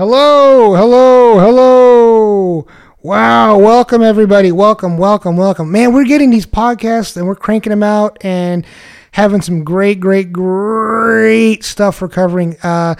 Hello, hello, hello. Wow, welcome everybody. Welcome, welcome, welcome. Man, we're getting these podcasts and we're cranking them out and having some great, great, great stuff recovering. Uh,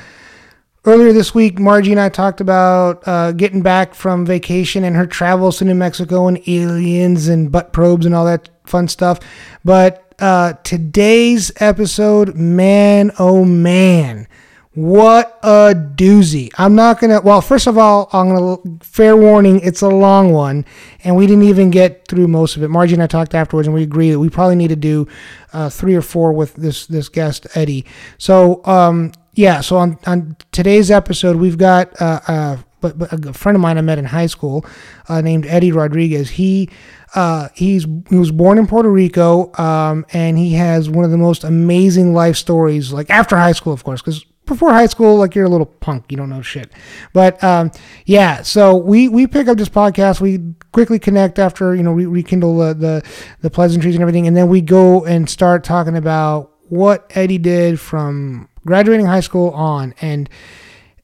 earlier this week, Margie and I talked about uh, getting back from vacation and her travels to New Mexico and aliens and butt probes and all that fun stuff. But uh, today's episode, man, oh man what a doozy. I'm not going to, well, first of all, I'm going to, fair warning, it's a long one, and we didn't even get through most of it. Margie and I talked afterwards, and we agreed that we probably need to do uh, three or four with this, this guest, Eddie. So, um, yeah, so on, on today's episode, we've got uh, uh, but a friend of mine I met in high school uh, named Eddie Rodriguez. He uh, he's he was born in Puerto Rico, um, and he has one of the most amazing life stories. Like after high school, of course, because before high school, like you're a little punk, you don't know shit. But um, yeah, so we we pick up this podcast. We quickly connect after you know we rekindle the, the the pleasantries and everything, and then we go and start talking about what Eddie did from graduating high school on. And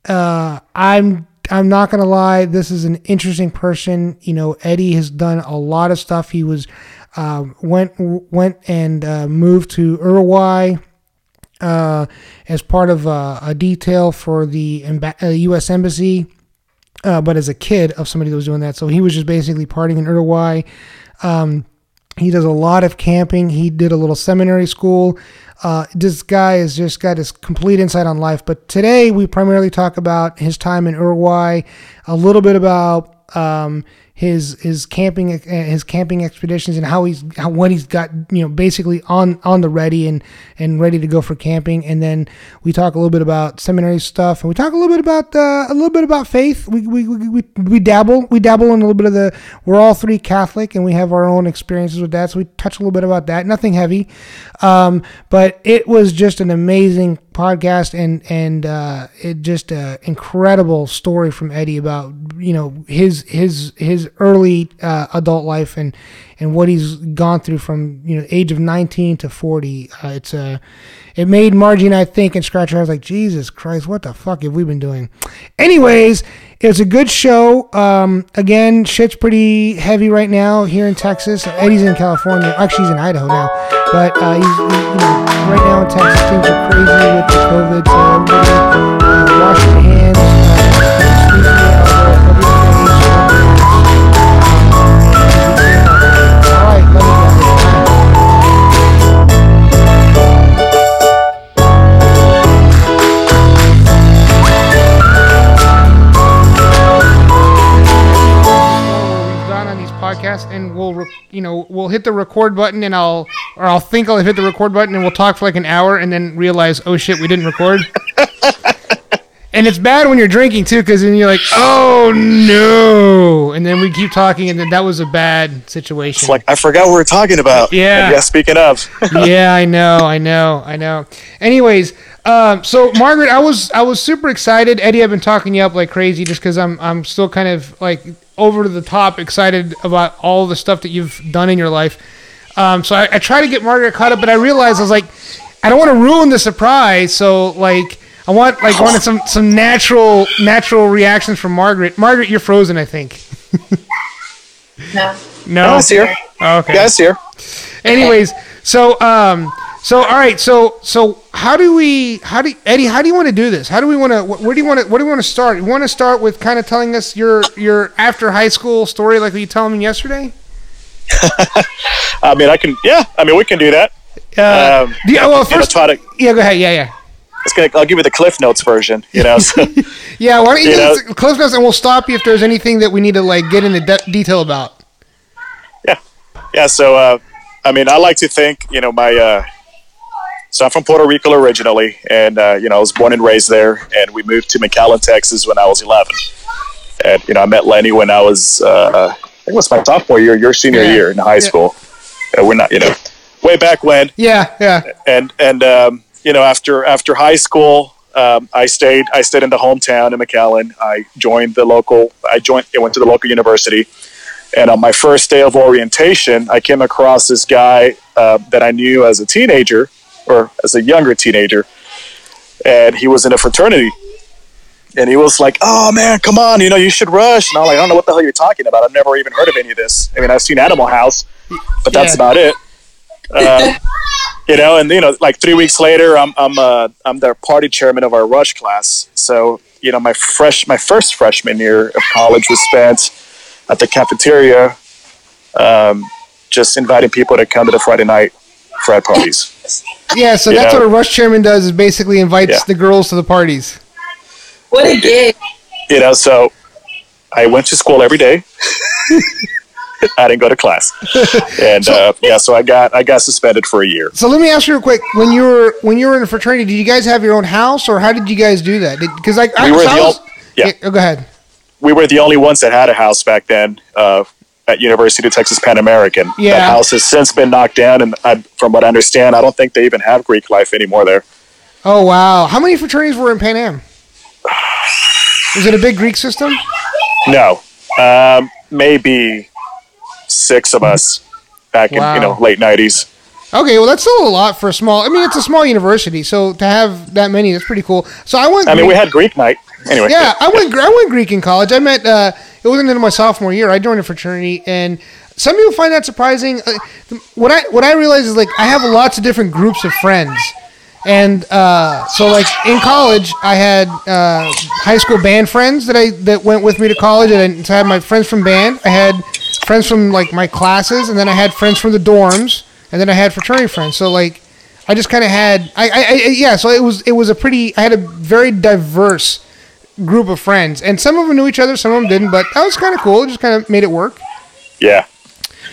uh, I'm I'm not gonna lie, this is an interesting person. You know, Eddie has done a lot of stuff. He was uh, went went and uh, moved to Uruguay uh, as part of uh, a detail for the U.S. Uh, Embassy, uh, but as a kid of somebody that was doing that. So he was just basically partying in Uruguay. Um, he does a lot of camping. He did a little seminary school. Uh, this guy has just got his complete insight on life. But today we primarily talk about his time in Uruguay, a little bit about um, his his camping uh, his camping expeditions and how he's how when he's got you know basically on on the ready and and ready to go for camping. And then we talk a little bit about seminary stuff and we talk a little bit about uh, a little bit about faith. We, we we we dabble we dabble in a little bit of the we're all three Catholic and we have our own experiences with that. So we touch a little bit about that. Nothing heavy. Um, but it was just an amazing podcast and and uh, it just an incredible story from Eddie about you know his his his early uh, adult life and and what he's gone through from you know age of 19 to 40 uh, it's a uh, it made Margie and I think and scratch our heads like Jesus Christ what the fuck have we been doing? Anyways it was a good show. Um, again shit's pretty heavy right now here in Texas. Eddie's in California. Actually he's in Idaho now. But uh, he's, he, right now in Texas things are crazy with the COVID so uh, wash your hands podcast and we'll re- you know we'll hit the record button and I'll or I'll think I'll hit the record button and we'll talk for like an hour and then realize oh shit we didn't record. and it's bad when you're drinking too because then you're like oh no and then we keep talking and then that was a bad situation. It's like I forgot what we are talking about. Yeah. yeah. Speaking of. yeah, I know, I know, I know. Anyways. Um, so Margaret, I was I was super excited. Eddie, I've been talking you up like crazy just because I'm I'm still kind of like over to the top excited about all the stuff that you've done in your life. Um, so I, I try to get Margaret caught up, but I realized I was like, I don't want to ruin the surprise. So like, I want like wanted some some natural natural reactions from Margaret. Margaret, you're frozen, I think. no. No. I here. Oh, okay. Yeah, here. Anyways, so um, so all right, so so how do we how do Eddie how do you want to do this? How do we want to where do you want to where do we want to start? You want to start with kind of telling us your your after high school story like you told me yesterday? I mean, I can yeah. I mean, we can do that. Uh, um, yeah, well, first, try to, yeah, go ahead. Yeah, yeah. It's gonna, I'll give you the Cliff Notes version. You know. So, yeah, why don't you, you give us Cliff Notes and we'll stop you if there's anything that we need to like get into de- detail about. Yeah, yeah. So, uh, I mean, I like to think, you know, my uh, so I'm from Puerto Rico originally, and uh, you know I was born and raised there, and we moved to McAllen, Texas when I was 11. And you know I met Lenny when I was uh, I think it was my sophomore year, your senior yeah. year in high yeah. school. Uh, we're not, you know, way back when. Yeah, yeah. And and um, you know after after high school, um, I stayed I stayed in the hometown in McAllen. I joined the local. I joined. I went to the local university. And on my first day of orientation, I came across this guy uh, that I knew as a teenager or as a younger teenager, and he was in a fraternity. and he was like, "Oh man, come on, you know you should rush." And I'm like, "I don't know what the hell you're talking about. I've never even heard of any of this. I mean, I've seen Animal House, but that's Yeah. about it." Uh, you know, and you know, like three weeks later, I'm I'm uh, I'm the party chairman of our rush class. So you know, my fresh my first freshman year of college was spent at the cafeteria, um, just inviting people to come to the Friday night frat parties. Yeah, so that's know? what a rush chairman does is basically invites Yeah. the girls to the parties. What a gig. You know, so I went to school every day. I didn't go to class, and uh, yeah, so I got I got suspended for a year. So let me ask you real quick: when you were when you were in a fraternity, did you guys have your own house, or how did you guys do that? Because like I, We were so I the was- ol- yeah. oh, go ahead. we were the only ones that had a house back then uh, at University of Texas Pan American. Yeah. That house has since been knocked down, and I, from what I understand, I don't think they even have Greek life anymore there. Oh wow! How many fraternities were in Pan Am? Was it a big Greek system? No, um, maybe six of us back in you know late nineties. Okay, well that's still a lot for a small. I mean, it's a small university, so to have that many, that's pretty cool. So I went. I mean, Greek- we had Greek night anyway. Yeah, I went. I went Greek in college. I met. Uh, it wasn't into my sophomore year. I joined a fraternity, and some people find that surprising. Uh, what I what I realize is like I have lots of different groups of friends, and uh, so like in college I had uh, high school band friends that I that went with me to college, and so I had my friends from band. I had friends from like my classes, and then I had friends from the dorms, and then I had fraternity friends. So like. I just kind of had, I, I, I, yeah. So it was, it was a pretty. I had a very diverse group of friends, and some of them knew each other, some of them didn't. But that was kind of cool. It just kind of made it work. yeah.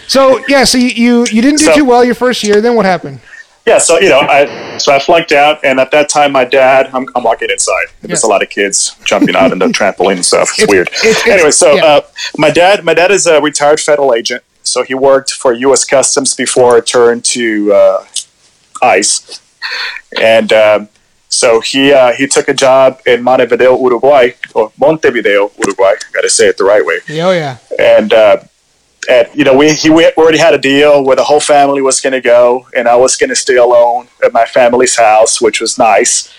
So yeah, so you you, you didn't do So- too well your first year. Then what happened? Yeah, so you know, I so I flunked out, and at that time, my dad, I'm, I'm walking inside. There's Yeah. a lot of kids jumping out the trampoline and stuff. It's, It's- weird. it's- anyway, so yeah. uh, my dad, my dad is a retired federal agent, so he worked for U.S. Customs before it turned to uh, ICE, and um, so he uh, he took a job in Montevideo, Uruguay, or Montevideo, Uruguay. I got to say it the right way Yeah, oh yeah, and uh, and you know we he we already had a deal where the whole family was going to go, and I was going to stay alone at my family's house, which was nice.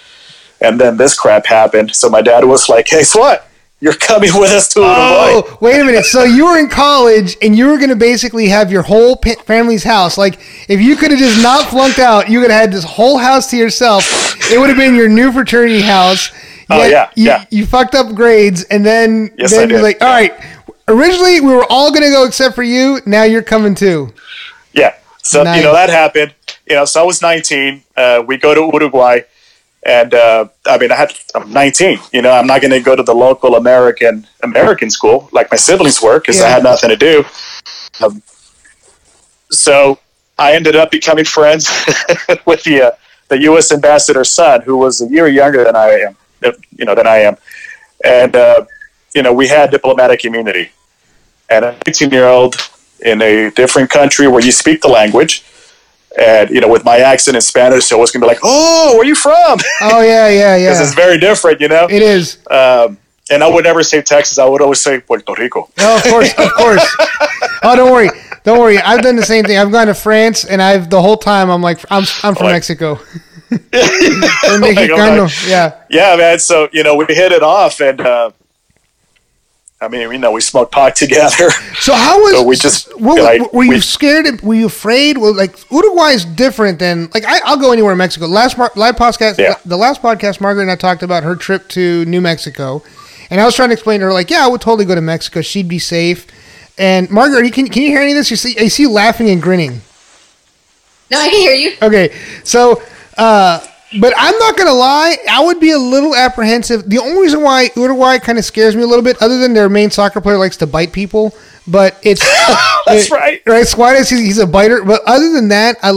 And then this crap happened, so my dad was like, "Hey, so what? You're coming with us to Uruguay?" Oh, wait a minute. So you were in college, and you were going to basically have your whole family's house. Like, if you could have just not flunked out, you could have had this whole house to yourself. It would have been your new fraternity house. Oh, yeah, you, yeah. You fucked up grades, and then Yes, then you're like, all right. Originally, we were all going to go except for you. Now you're coming too. Yeah. So Nice. you know that happened. You know, so I was 19. Uh, we go to Uruguay, and uh, I mean, I had I'm 19. You know, I'm not going to go to the local American American school like my siblings were because I had nothing to do. Um, so I ended up becoming friends with the uh, the U.S. ambassador's son, who was a year younger than I am. You know, than I am, and uh, you know, we had diplomatic immunity. And a 18 year old in a different country where you speak the language, and you know, with my accent in Spanish, so it's gonna be like, "Oh, where you from?" Oh yeah, yeah, Because yeah. it's very different, you know. It is. Um, and I would never say Texas; I would always say Puerto Rico. Oh, of course, of course. Oh, don't worry, don't worry. I've done the same thing. I've gone to France, and I've the whole time I'm like, I'm I'm from Like- Mexico. Like, like- Yeah. Yeah, man. So you know, we hit it off, and uh, I mean, you know, we smoked pot together. So how was? So we just, what, like, were you we- scared? Were you afraid? Well, like Uruguay is different than like I, I'll go anywhere in Mexico. Last mar- live podcast, Yeah. the last podcast, Margaret and I talked about her trip to New Mexico, and I was trying to explain to her like, yeah, I would totally go to Mexico. She'd be safe. And Margaret, can can you hear any of this? You see, I see you laughing and grinning. No, I can hear you. Okay, so, uh, but I'm not gonna lie, I would be a little apprehensive. The only reason why Uruguay kind of scares me a little bit, other than their main soccer player likes to bite people, but it's That's it- right. right? Suarez, he's, he's a biter. But other than that, I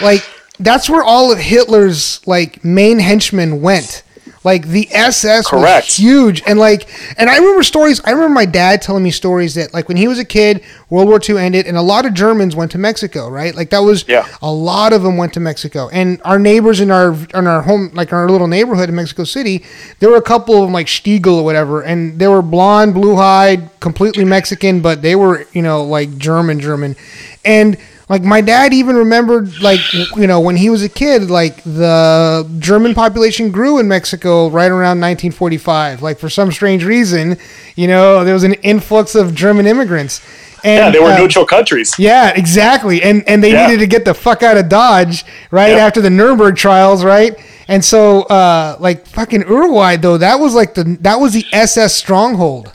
like that's where all of Hitler's like main henchmen went. Like the SS Correct. was huge, and like, and I remember stories. I remember my dad telling me stories that, like, when he was a kid, World War II ended, and a lot of Germans went to Mexico. Right, like that was Yeah. a lot of them went to Mexico, and our neighbors in our in our home, like our little neighborhood in Mexico City, there were a couple of them like Stiegel or whatever, and they were blonde, blue eyed, completely Mexican, but they were you know like German, German, and Like my dad even remembered, like you know, when he was a kid, like the German population grew in Mexico right around 1945. Like for some strange reason, you know, there was an influx of German immigrants. And, Yeah, they were uh, neutral countries. Yeah, exactly. And and they Yeah. needed to get the fuck out of Dodge, right? Yep. After the Nuremberg trials, right? And so uh like fucking Uruguay though, that was like the that was the SS stronghold.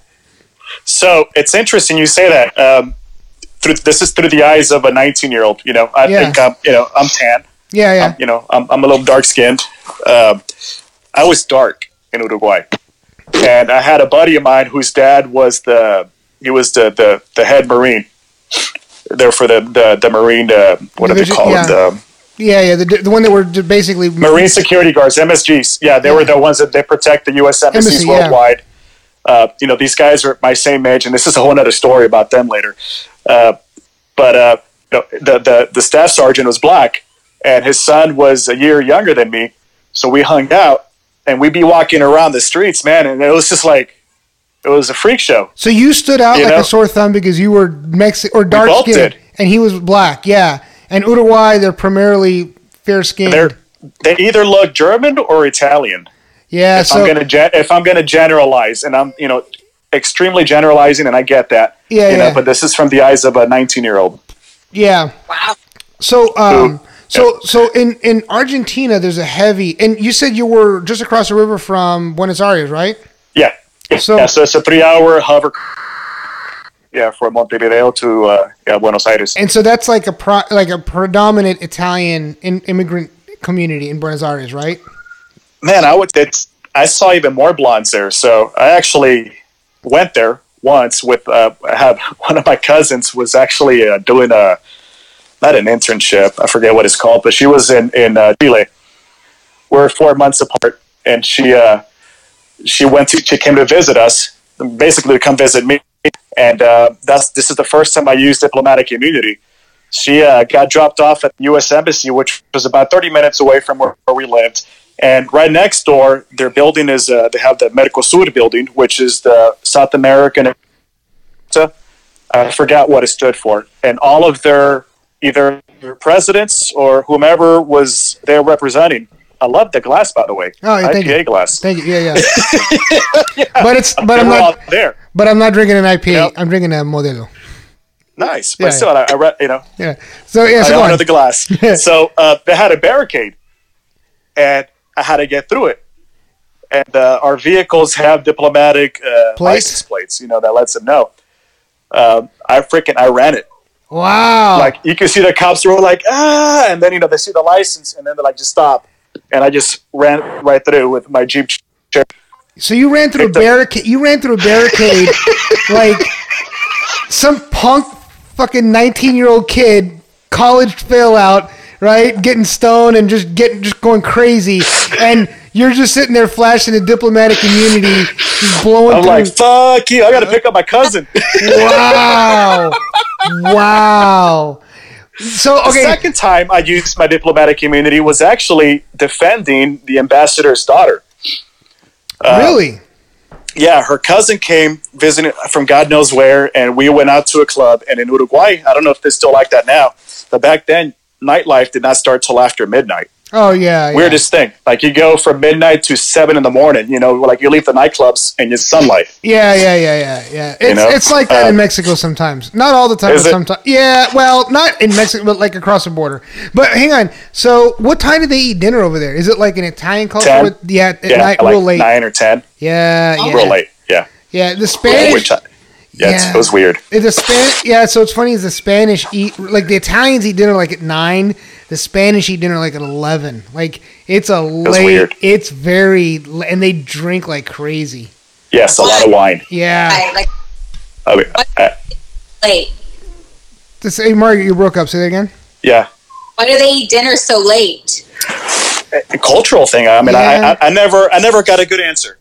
So it's interesting you say that. Um, through this is through the eyes of a 19 year old. You know, I Yeah. think I'm, you know, I'm tan. Yeah, yeah. You know, I'm, I'm a little dark skinned. Um, I was dark in Uruguay, and I had a buddy of mine whose dad was the he was the the, the head marine. There for the the, the marine. Uh, what do they call yeah. it? The yeah, yeah, the, the one that were basically Marine security guards, MSGs. Yeah, they were the ones that they protect the U.S. embassies Embassy, worldwide. Uh, you know, these guys are my same age, and this is a whole other story about them later. Uh, but uh, you know, the, the the staff sergeant was black, and his son was a year younger than me. So we hung out, and we'd be walking around the streets, man, and it was just like it was a freak show. So you stood out You like know? a sore thumb because you were Mexican or dark skinned, and he was black, yeah. And Uruguay, they're primarily fair skinned. They either look German or Italian. Yeah, if so I'm gonna gen- if I'm gonna generalize, and I'm you know extremely generalizing, and I get that. Yeah, you know, yeah. but this is from the eyes of a 19 year old. yeah. Wow. So, um, so, so in in Argentina, there's a heavy, and you said you were just across the river from Buenos Aires, right? Yeah. Yeah, So- yeah, so it's a three hour hover. Yeah, from Montevideo to uh, yeah, Buenos Aires. And so that's like a pro, like a predominant Italian in, immigrant community in Buenos Aires, right? Man, I would. It's, I saw even more blondes there. So I actually went there once with. Uh, I have one of my cousins was actually uh, doing a not an internship. I forget what it's called, but she was in in uh, Chile. We're four months apart, and she uh, she went to she came to visit us, basically to come visit me. And uh, that's this is the first time I used diplomatic immunity. She uh, got dropped off at the U.S. Embassy, which was about 30 minutes away from where, where we lived. And right next door, their building is uh, they have the Mercosur building, which is the South American. I forgot what it stood for, and all of their either their presidents or whomever was there representing. I love the glass, by the way. Oh, yeah, IPA you. glass. Thank you. Yeah, yeah. But it's but They I'm not there. but I'm not drinking an IPA. Yep. I'm drinking a Modelo. Nice, but Yeah, still, I, I read, you know, Yeah. So yeah, so I honor on. the glass. so uh, they had a barricade, and I had to get through it. And uh, our vehicles have diplomatic uh, Plates? license plates, you know, that lets them know. Um, I freaking I ran it. Wow. Like you can see the cops were like ah, and then you know they see the license, and then they're like just stop, and I just ran right through with my jeep. chair. So you ran through a barricade. You ran through a barricade like some punk fucking nineteen year old kid, college fail out, right? Getting stoned and just getting just going crazy, and you're just sitting there flashing the diplomatic immunity, just blowing I'm through. like fuck you! I got to pick up my cousin. wow, wow. So The second time I used my diplomatic immunity was actually defending the ambassador's daughter. Uh, really? Yeah, her cousin came visiting from God knows where, and we went out to a club. And in Uruguay, I don't know if they still like that now, but back then, nightlife did not start till after midnight. Oh yeah, yeah. Weirdest thing. Like you go from midnight to seven in the morning. You know, like you leave the nightclubs and it's sunlight. Yeah, yeah, yeah, yeah, yeah. It's, know? it's like that Uh, in Mexico sometimes. Not all the time, but sometimes. Yeah, well, not in Mexico, but like across the border. But hang on. So, what time do they eat dinner over there? Is it like an Italian culture? With, yeah, at Yeah, night, like real late. nine or ten. Yeah, yeah, Real late. Yeah. yeah. The Weird Spanish. Time. Yeah, it's- Yeah. it was weird. The Span- yeah, so it's funny is the Spanish eat like the Italians eat dinner like at nine. The Spanish eat dinner like at eleven. Like it's a late. weird. It's very, and they drink like crazy. Yes, a lot of wine. Yeah. I, like I mean, uh, late. This, hey, Margaret, you broke up. Say that again. yeah. Why do they eat dinner so late? A cultural thing. I mean, Yeah. I, I, I never, I never got a good answer.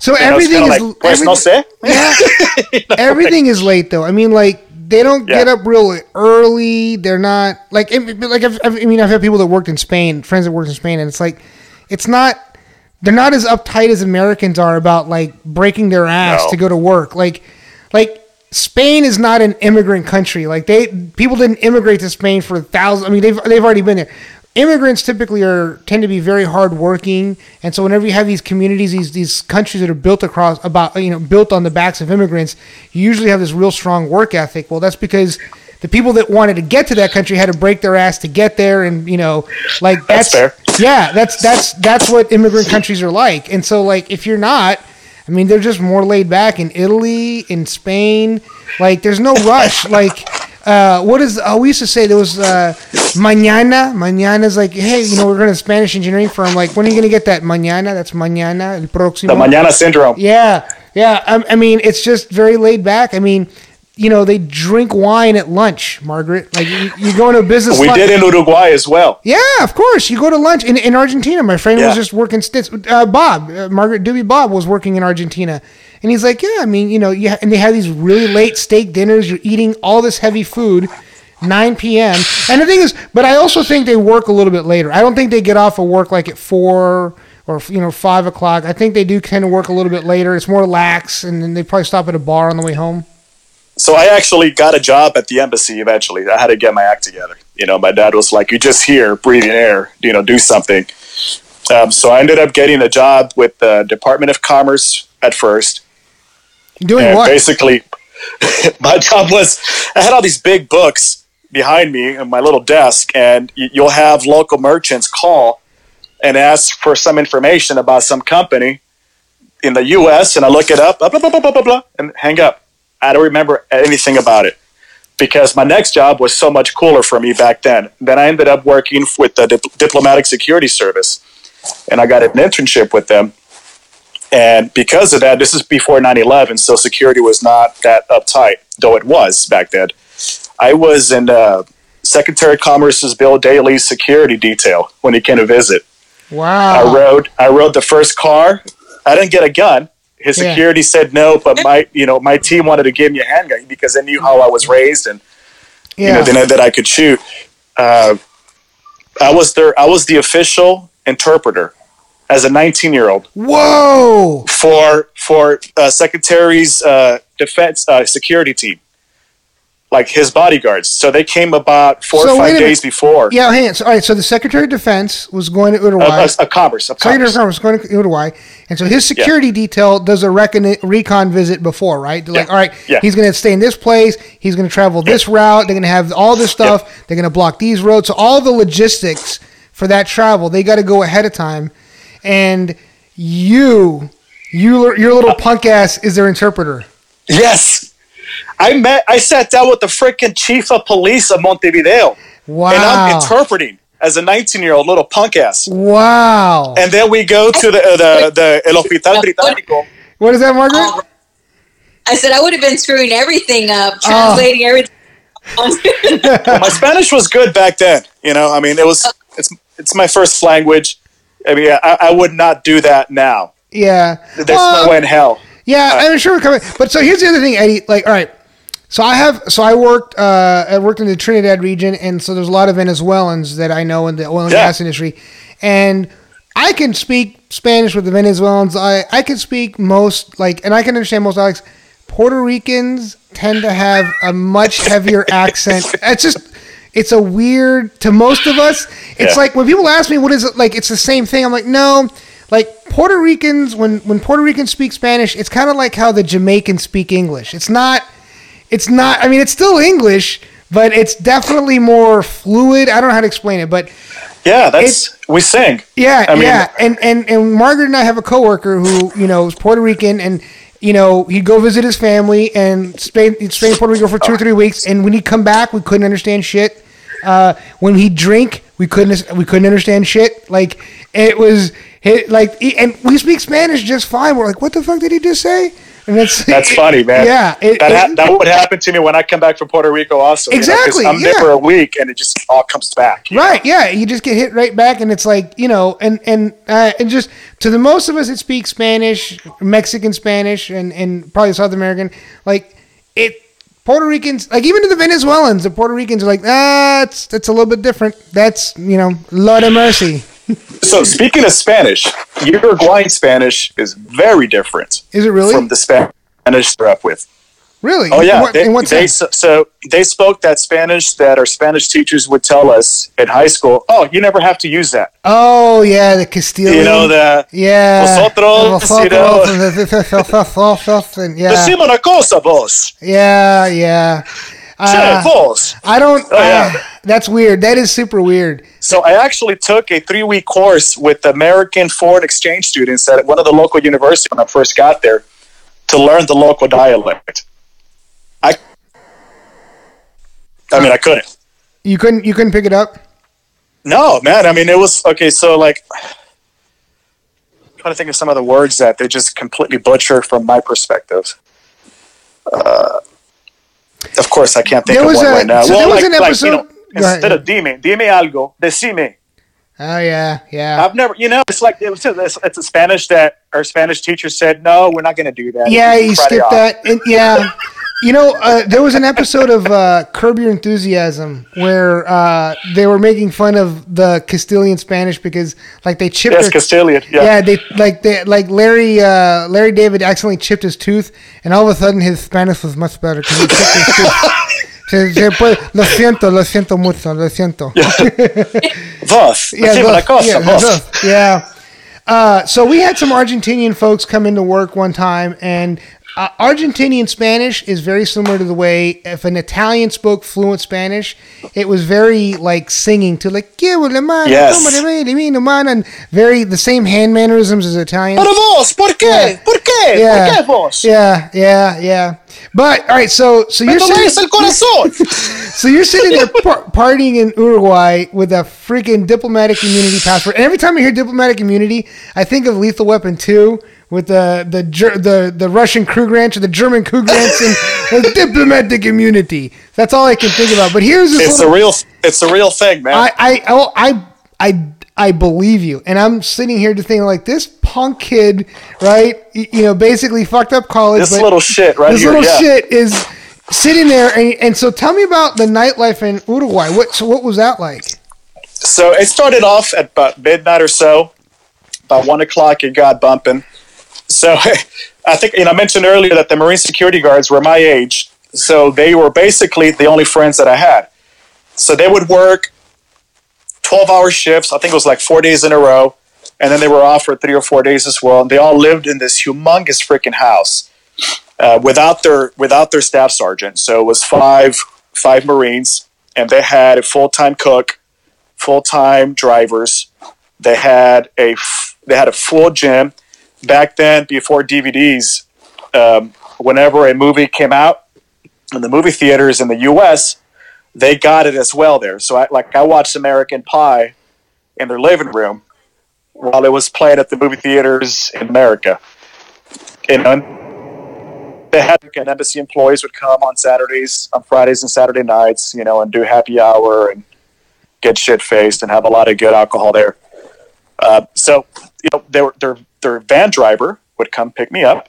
So You know, everything is like, "Pues no sé." Yeah. Everything is late though. I mean, like they don't Yeah. get up real early. They're not like like I've, I've- I mean I've had people that worked in Spain, friends that worked in Spain, and it's like it's not. They're not as uptight as Americans are about like breaking their ass No. to go to work. Like, like Spain is not an immigrant country. Like they people didn't immigrate to Spain for thousands. I mean, they've they've already been there. Immigrants typically are tend to be very hardworking, and so whenever you have these communities, these these countries that are built across about you know built on the backs of immigrants, you usually have this real strong work ethic. Well, that's because the people that wanted to get to that country had to break their ass to get there, and you know, like That's fair. yeah, that's that's that's what immigrant countries are like. And so like if you're not, I mean, they're just more laid back in Italy, in Spain. Like there's no rush. like uh, what is? Oh, we used to say there was uh, mañana. is like, hey, you know, we're going to Spanish engineering firm. Like, when are you going to get that mañana? That's mañana. El próximo. The Mañana syndrome. Yeah, yeah. I, I mean, it's just very laid back. I mean, you know, they drink wine at lunch, Margaret. Like you, you go into a business. We lunch- did in Uruguay as well. yeah, of course. You go to lunch in, in Argentina. My friend was just working stints. Uh, Bob, uh, Margaret Doobie Bob was working in Argentina. And he's like, yeah, I mean, you know, you ha- and they have these really late steak dinners. You're eating all this heavy food, 9 p.m. And the thing is, but I also think they work a little bit later. I don't think they get off of work like at 4 or, you know, 5 o'clock. I think they do kind of work a little bit later. It's more lax, and then they probably stop at a bar on the way home. So I actually got a job at the embassy eventually. I had to get my act together. You know, my dad was like, "You're just here, breathing air. You know, do something." Um, so I ended up getting a job with the Department of Commerce at first, Doing and what? basically, my job was I had all these big books behind me on my little desk, and you'll have local merchants call and ask for some information about some company in the U.S. and I look it up, blah blah blah blah blah blah, blah and hang up. I don't remember anything about it because my next job was so much cooler for me back then. Then I ended up working with the Dip- Diplomatic Security Service, and I got an internship with them. And because of that, this is before 9 11, so security was not that uptight, though it was back then. I was in uh, Secretary of Commerce's Bill Daley's security detail when he came to visit. Wow. I rode I rode the first car. I didn't get a gun. His Yeah. security said no, but my you know my team wanted to give me a handgun because they knew how I was raised and you know they know that I could shoot. Uh, I was there. I was the official interpreter as a 19 year old Whoa. for for uh, Secretary's uh, defense uh, security team, like his bodyguards. So they came about four So or five days before. Yeah, hands. So, all right, so the Secretary of Defense was going to A, Uruguay. a, a commerce. A Secretary of commerce. Was going to Uruguay, and so his security detail does a recon, recon visit before, right? They're like, Yeah. all right, Yeah. he's going to stay in this place. He's going to travel this route. They're going to have all this stuff. They're going to block these roads. So all the logistics for that travel, they got to go ahead of time. And you, you, your little uh, punk ass is their interpreter. Yes. I met I sat down with the freaking chief of police of Montevideo. Wow. And I'm interpreting as a 19 year old little punk ass. wow. And then we go to the uh, the, the El Hospital Británico. What is that, Margaret? I said I would have been screwing everything up, Oh. translating everything. My Spanish was good back then. You know, I mean, it was it's it's my first language. I mean, I, I would not do that now. Yeah. There's Well, no way in hell. Yeah, I'm sure we're coming. But so here's the other thing, Eddie. Like, all right. So I have. So I worked. Uh, I worked in the Trinidad region, and so there's a lot of Venezuelans that I know in the oil and Yeah. gas industry, and I can speak Spanish with the Venezuelans. I I can speak most like, and I can understand most dialects. Puerto Ricans tend to have a much heavier accent. It's just. It's a weird to most of us. It's Yeah. like when people ask me what is it like. It's the same thing. I'm like, no. Like Puerto Ricans, when when Puerto Ricans speak Spanish, it's kind of like how the Jamaicans speak English. It's not. It's not. I mean, it's still English, but it's definitely more fluid. I don't know how to explain it, but Yeah, that's we sing. yeah, I mean- yeah. And, and and Margaret and I have a coworker who you know is Puerto Rican, and you know he'd go visit his family and Spain, Spain, Puerto Rico for two or three weeks, and when he'd come back, we couldn't understand shit. Uh, when he'd drink, we couldn't we couldn't understand shit. Like it was it, like, and we speak Spanish just fine. We're like, what the fuck did he just say? And it's That's funny, man. Yeah, it- that, ha- it- that would happen to me when I come back from Puerto Rico, also. you know, Exactly, I'm there for a week, and it just all comes back. you know? Right, yeah, you just get hit right back, and it's like you know, and and uh, and just to the most of us that speak Spanish, Mexican Spanish, and and probably South American, like it. Puerto Ricans, like even to the Venezuelans, the Puerto Ricans are like, ah, it's it's a little bit different. That's you know, Lord of mercy. So, speaking of Spanish, Uruguayan Spanish is very different Is it really? from the Spanish they're up with. Really? Oh yeah, what, they, they so they spoke that Spanish that our Spanish teachers would tell us in high school. Oh, you never have to use that. Oh yeah, the Castilian. You know the Yeah. Vosotros, you know. yeah. Decime una cosa, vos. Yeah, yeah. Che, Uh, vos. I don't. Oh, yeah. uh, that's weird. That is super weird. So I actually took a three week course with American foreign exchange students at one of the local universities when I first got there to learn the local dialect. I, I mean, I couldn't. You couldn't. You couldn't pick it up. No, man. I mean, it was okay. So, like, I'm trying to think of some of the words that they just completely butcher from my perspective. Uh, of course, I can't think There of one a- right now. so there was an you know, episode- Go ahead. Instead of dime, dime algo, decime. Oh yeah, yeah. I've never, you know, it's like it was it's, it's a Spanish that our Spanish teacher said, no, we're not going to do that. Yeah, you skipped that. And, yeah. You know, uh, there was an episode of uh, Curb Your Enthusiasm where uh, they were making fun of the Castilian Spanish because, like, they chipped. Yes, their- Castilian. Yeah. yeah, they like they like Larry uh, Larry David accidentally chipped his tooth, and all of a sudden his Spanish was much better because he chipped his tooth. Se- se puede- Lo siento, lo siento mucho, lo siento. Vos, Yeah, decime una cosa, yeah, vos. yeah. Uh, so we had some Argentinian folks come into work one time, and uh, Argentinian Spanish is very similar to the way if an Italian spoke fluent Spanish, it was very like singing to like "Que vuole mano, Yes. come de me, mi no mano," and very the same hand mannerisms as Italian. Vos, ¿por qué? Yeah. ¿Por qué? Yeah. ¿Por qué vos? Yeah, yeah, yeah. But all right, so so you're doléis sitting, el corazón. so you're sitting there par- partying in Uruguay with a freaking diplomatic immunity passport. And every time I hear diplomatic immunity, I think of Lethal Weapon 2 with the the Ger- the, the Russian Krugerrand or the German Krugerrand and with diplomatic immunity. That's all I can think about. But here's this it's a little, real, it's a real thing, man. I, I, oh, I, I, I believe you. And I'm sitting here just thinking like this punk kid, right? You know, basically fucked up college. this little shit right this here. little yeah. shit is sitting there and, and so tell me about the nightlife in Uruguay. What so what was that like? So it started off at about midnight or so. About one o'clock, it got bumping. So I think you know I mentioned earlier that the Marine security guards were my age, so they were basically the only friends that I had. So they would work twelve-hour shifts. I think it was like four days in a row, and then they were off for three or four days as well. And they all lived in this humongous freaking house uh, without their without their staff sergeant. So it was five five Marines, and they had a full-time cook full time drivers. They had a they had a full gym. Back then, before DVDs, um, whenever a movie came out in the movie theaters in the U.S., they got it as well there. So, I, like, I watched American Pie in their living room while it was playing at the movie theaters in America. And they had and embassy employees would come on Saturdays, on Fridays and Saturday nights, you know, and do happy hour and get shit faced and have a lot of good alcohol there. Uh, so, you know, their their van driver would come pick me up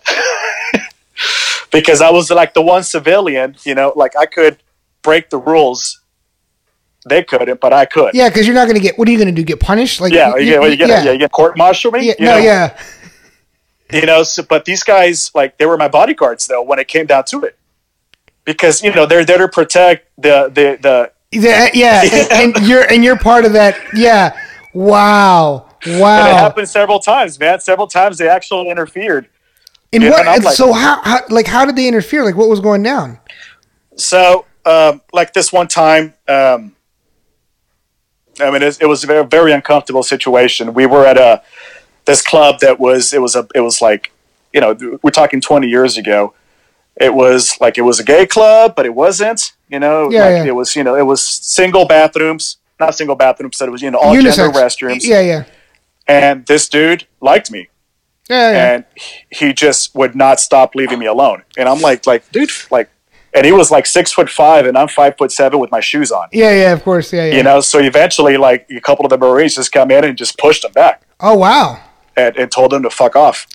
because I was like the one civilian. You know, like I could break the rules. They couldn't, but I could. Yeah, because you're not gonna get. What are you gonna do? Get punished? Like Yeah, you, get, you get, yeah. yeah, you get court martial me. yeah, you no, know? yeah. you know so, but these guys like they were my bodyguards though when it came down to it because you know they're there to protect the the the Yeah, yeah, and, and you're and you're part of that. Yeah, wow, and it wow. happened several times man several times they actually interfered And what? and like- so how, how? Like, how did they interfere? Like, what was going down? so um, like this one time um, i mean it, it was a very, very uncomfortable situation we were at a this club that was it was a it was like you know we're talking 20 years ago it was like it was a gay club but it wasn't you know Yeah, like yeah. it was you know it was single bathrooms not single bathrooms but it was you know all Unisex. gender restrooms Yeah, yeah, and this dude liked me yeah, yeah. and he just would not stop leaving me alone. And I'm like, like, dude, like, and he was like six foot five, and I'm five foot seven with my shoes on. yeah, yeah. Of course, yeah, yeah. You know, so eventually, like, a couple of the Marines just come in and just pushed him back oh wow. and, and told him to fuck off.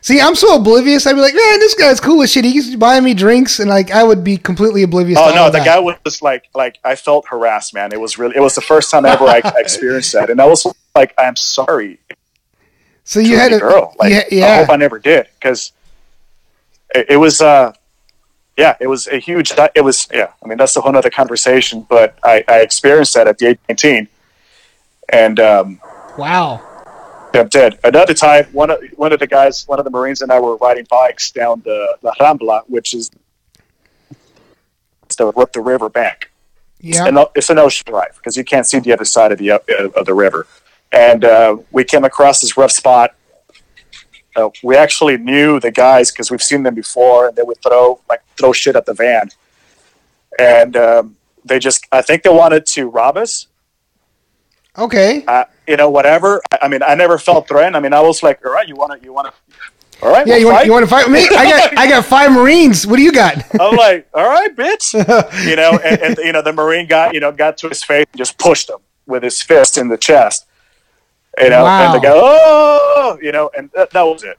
See, I'm so oblivious. I'd be like, man, this guy's cool as shit. He's buying me drinks, and like, I would be completely oblivious. Oh no, the that. guy was like, like, I felt harassed, man. It was really, it was the first time ever I experienced that, and I was like, I'm sorry, So you had a girl. Like, yeah, I hope I never did because it, it was, uh, yeah, it was a huge. It was yeah. I mean, that's a whole other conversation. But I, I experienced that at the age of nineteen, and um, Wow. I'm dead. Another time, one of one of the guys, one of the Marines, and I were riding bikes down the La Rambla, which is the up the river bank. Yeah. And it's an ocean drive because you can't see the other side of the uh, of the river. And uh, we came across this rough spot. Uh, we actually knew the guys because we've seen them before, and they would throw like throw shit at the van. And um, they just, I think they wanted to rob us. Okay. Uh, you know, whatever. I, I mean, I never felt threatened. I mean, I was like, all right, you want to, you want to, all right, Yeah, we'll you want, fight." you want to fight with me? I got I got five Marines. What do you got? I'm like, all right, bitch. You know, and, and you know, the Marine guy, you know, got to his face and just pushed him with his fist in the chest. You know, and the go, oh, you know, and that, that was it.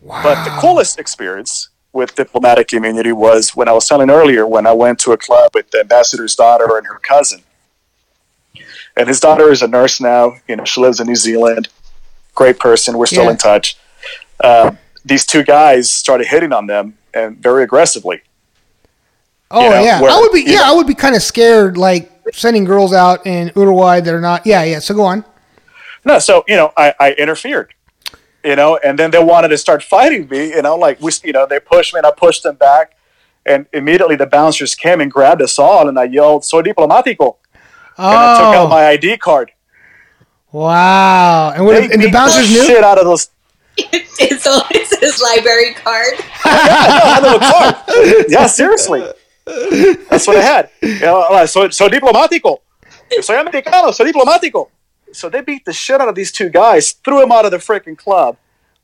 Wow. But the coolest experience with diplomatic immunity was when I was telling earlier when I went to a club with the ambassador's daughter and her cousin. And his daughter is a nurse now. You know, she lives in New Zealand. Great person. We're still Yeah. in touch. Um, these two guys started hitting on them and very aggressively. Oh you know, yeah, where- I would be. Yeah, know- I would be kind of scared, like sending girls out in Uruguay that are not. Yeah, yeah. So go on. No, so you know, I, I interfered. You know, and then they wanted to start fighting me. You know, like we, you know, they pushed me and I pushed them back, and immediately the bouncers came and grabbed us all, and I yelled "Soy diplomático," and I took out Oh my ID card. wow! And what? They And the beat bouncers knew. shit out of those. it's, all, it's his library card. I had a card. Yeah, seriously. That's what I had. You know, so, so diplomático. Soy americano. Soy diplomático. So they beat the shit out of these two guys, threw them out of the freaking club,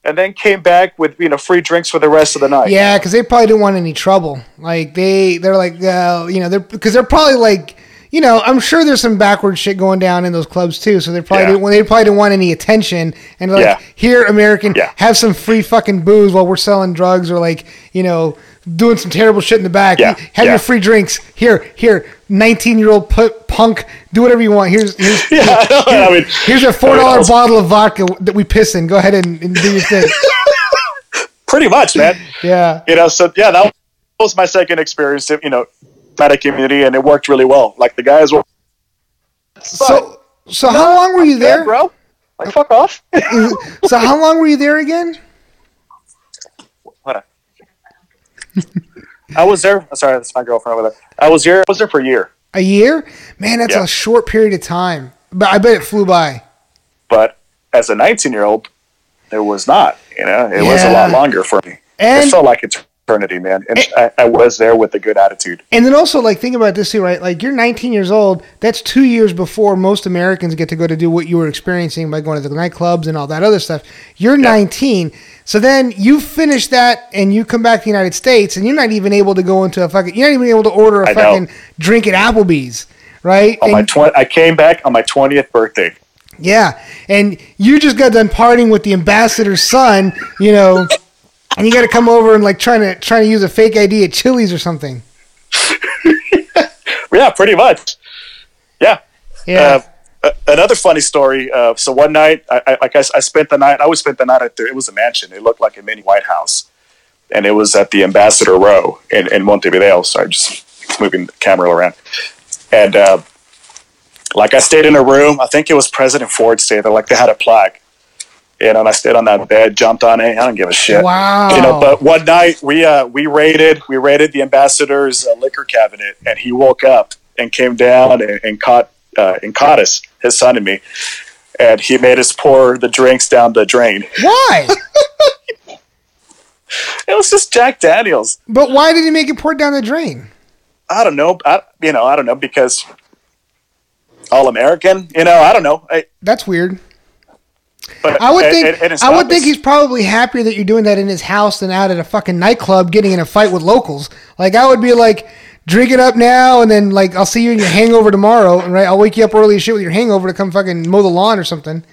and then came back with you know free drinks for the rest of the night. Yeah, because they probably didn't want any trouble. Like they, they're like, uh, you know, they're because they're probably like, you know, I'm sure there's some backward shit going down in those clubs too. So they probably Yeah. didn't, they probably didn't want any attention. And like, Yeah. here, American, Yeah. have some free fucking booze while we're selling drugs or like, you know, doing some terrible shit in the back. Yeah. Have Yeah. your free drinks here, here. 19 year old punk, do whatever you want. Here's here's Yeah, know. I mean, here's a four I dollar was- bottle of vodka that we piss in. Go ahead and, and do your thing. pretty much, man. Yeah. You know, so yeah, that was my second experience. You know, diplomatic community, and it worked really well. Like the guys were. So so how long were you "Yeah, there? bro? Like fuck off. So how long were you there again? What? I was there. Oh, sorry, that's my girlfriend over there. I was here. I was there for a year, A year? Man, that's Yeah. a short period of time. But I bet it flew by. but as a 19 year old, it was not. You know, it was a lot longer for me. And it felt like eternity, man. And I, I was there with a good attitude. and then also like think about this too, right? Like you're 19 years old. That's two years before most Americans get to go to do what you were experiencing by going to the nightclubs and all that other stuff. You're 19, so then you finish that and you come back to the United States, and you're not even able to go into a fucking. You're not even able to order a I know. fucking drink at Applebee's, right? On my tw- I came back on my 20th birthday. Yeah, and you just got done partying with the ambassador's son, you know, and you got to come over and like trying to trying to use a fake ID at Chili's or something. Yeah, pretty much. Yeah. Yeah, Uh, another funny story. Uh, so one night, I, I, like I, I spent the night. I always spent the night at the. It was a mansion. It looked like a mini White House, and it was at the Ambassador Row in, in Montevideo. Sorry, just moving the camera around. And uh, like I stayed in a room. I think it was President Ford stayed there. Like they had a plaque. You know, and I stayed on that bed, jumped on it. I don't give a shit. wow. You know, but one night we uh, we raided we raided the ambassador's uh, liquor cabinet, and he woke up and came down and, and caught uh, and caught us, his son and me, and he made us pour the drinks down the drain. why? It was just Jack Daniels. but why did he make it pour down the drain? I don't know. I, you know, I don't know because all American. You know, I don't know. I, That's weird. But I would and- think and- I would think he's probably happier that you're doing that in his house than out at a fucking nightclub getting in a fight with locals. Like I would be like, drink it up now, and then like I'll see you in your hangover tomorrow, and right, I'll wake you up early as shit with your hangover to come fucking mow the lawn or something.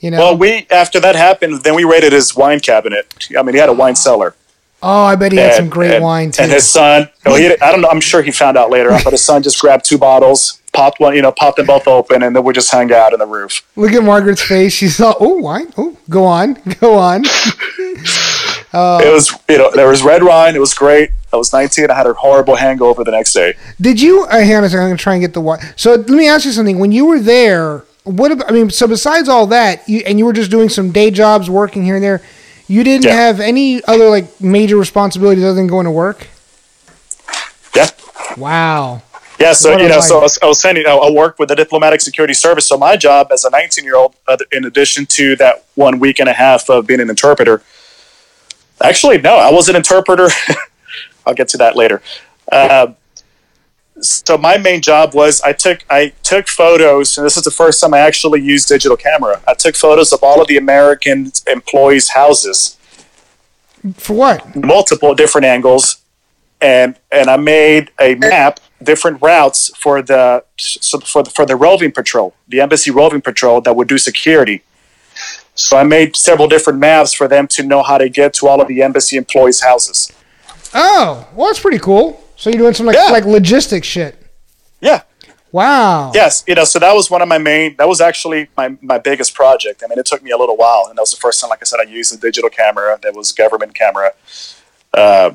You know? Well, we after that happened, then we raided his wine cabinet. I mean, he had a wine cellar. Oh, I bet he had some great and- wine too. And his son, oh, he, I don't know. I'm sure he found out later on, but his son just grabbed two bottles, popped one, you know, popped them both open, and then we just hung out on the roof. Look at Margaret's face. She's all, oh, wine. Oh, go on, go on. it was you know there was red wine. It was great. I was 19. I had a horrible hangover the next day. Did you? Uh, hang on a second. I'm gonna try and get the what. So let me ask you something. When you were there, what? About, I mean, so besides all that, you, and you were just doing some day jobs, working here and there. You didn't Yeah. have any other like major responsibilities other than going to work. Yeah. Wow. Yeah, so What you know, so I was, I was saying, you know, I worked with the diplomatic security service. So my job as a 19 year old, uh, in addition to that one week and a half of being an interpreter, actually, no, I was an interpreter. I'll get to that later. Uh, so my main job was I took I took photos, and this is the first time I actually used digital camera. I took photos of all of the American employees' houses For what? multiple different angles and and I made a map different routes for the for the, for the roving patrol the embassy roving patrol that would do security so I made several different maps for them to know how to get to all of the embassy employees houses Oh, well, that's pretty cool. So you're doing some like Yeah. like logistics shit. yeah Wow. yes you know so that was one of my main that was actually my, my biggest project I mean it took me a little while and that was the first time like I said I used a digital camera that was government camera uh,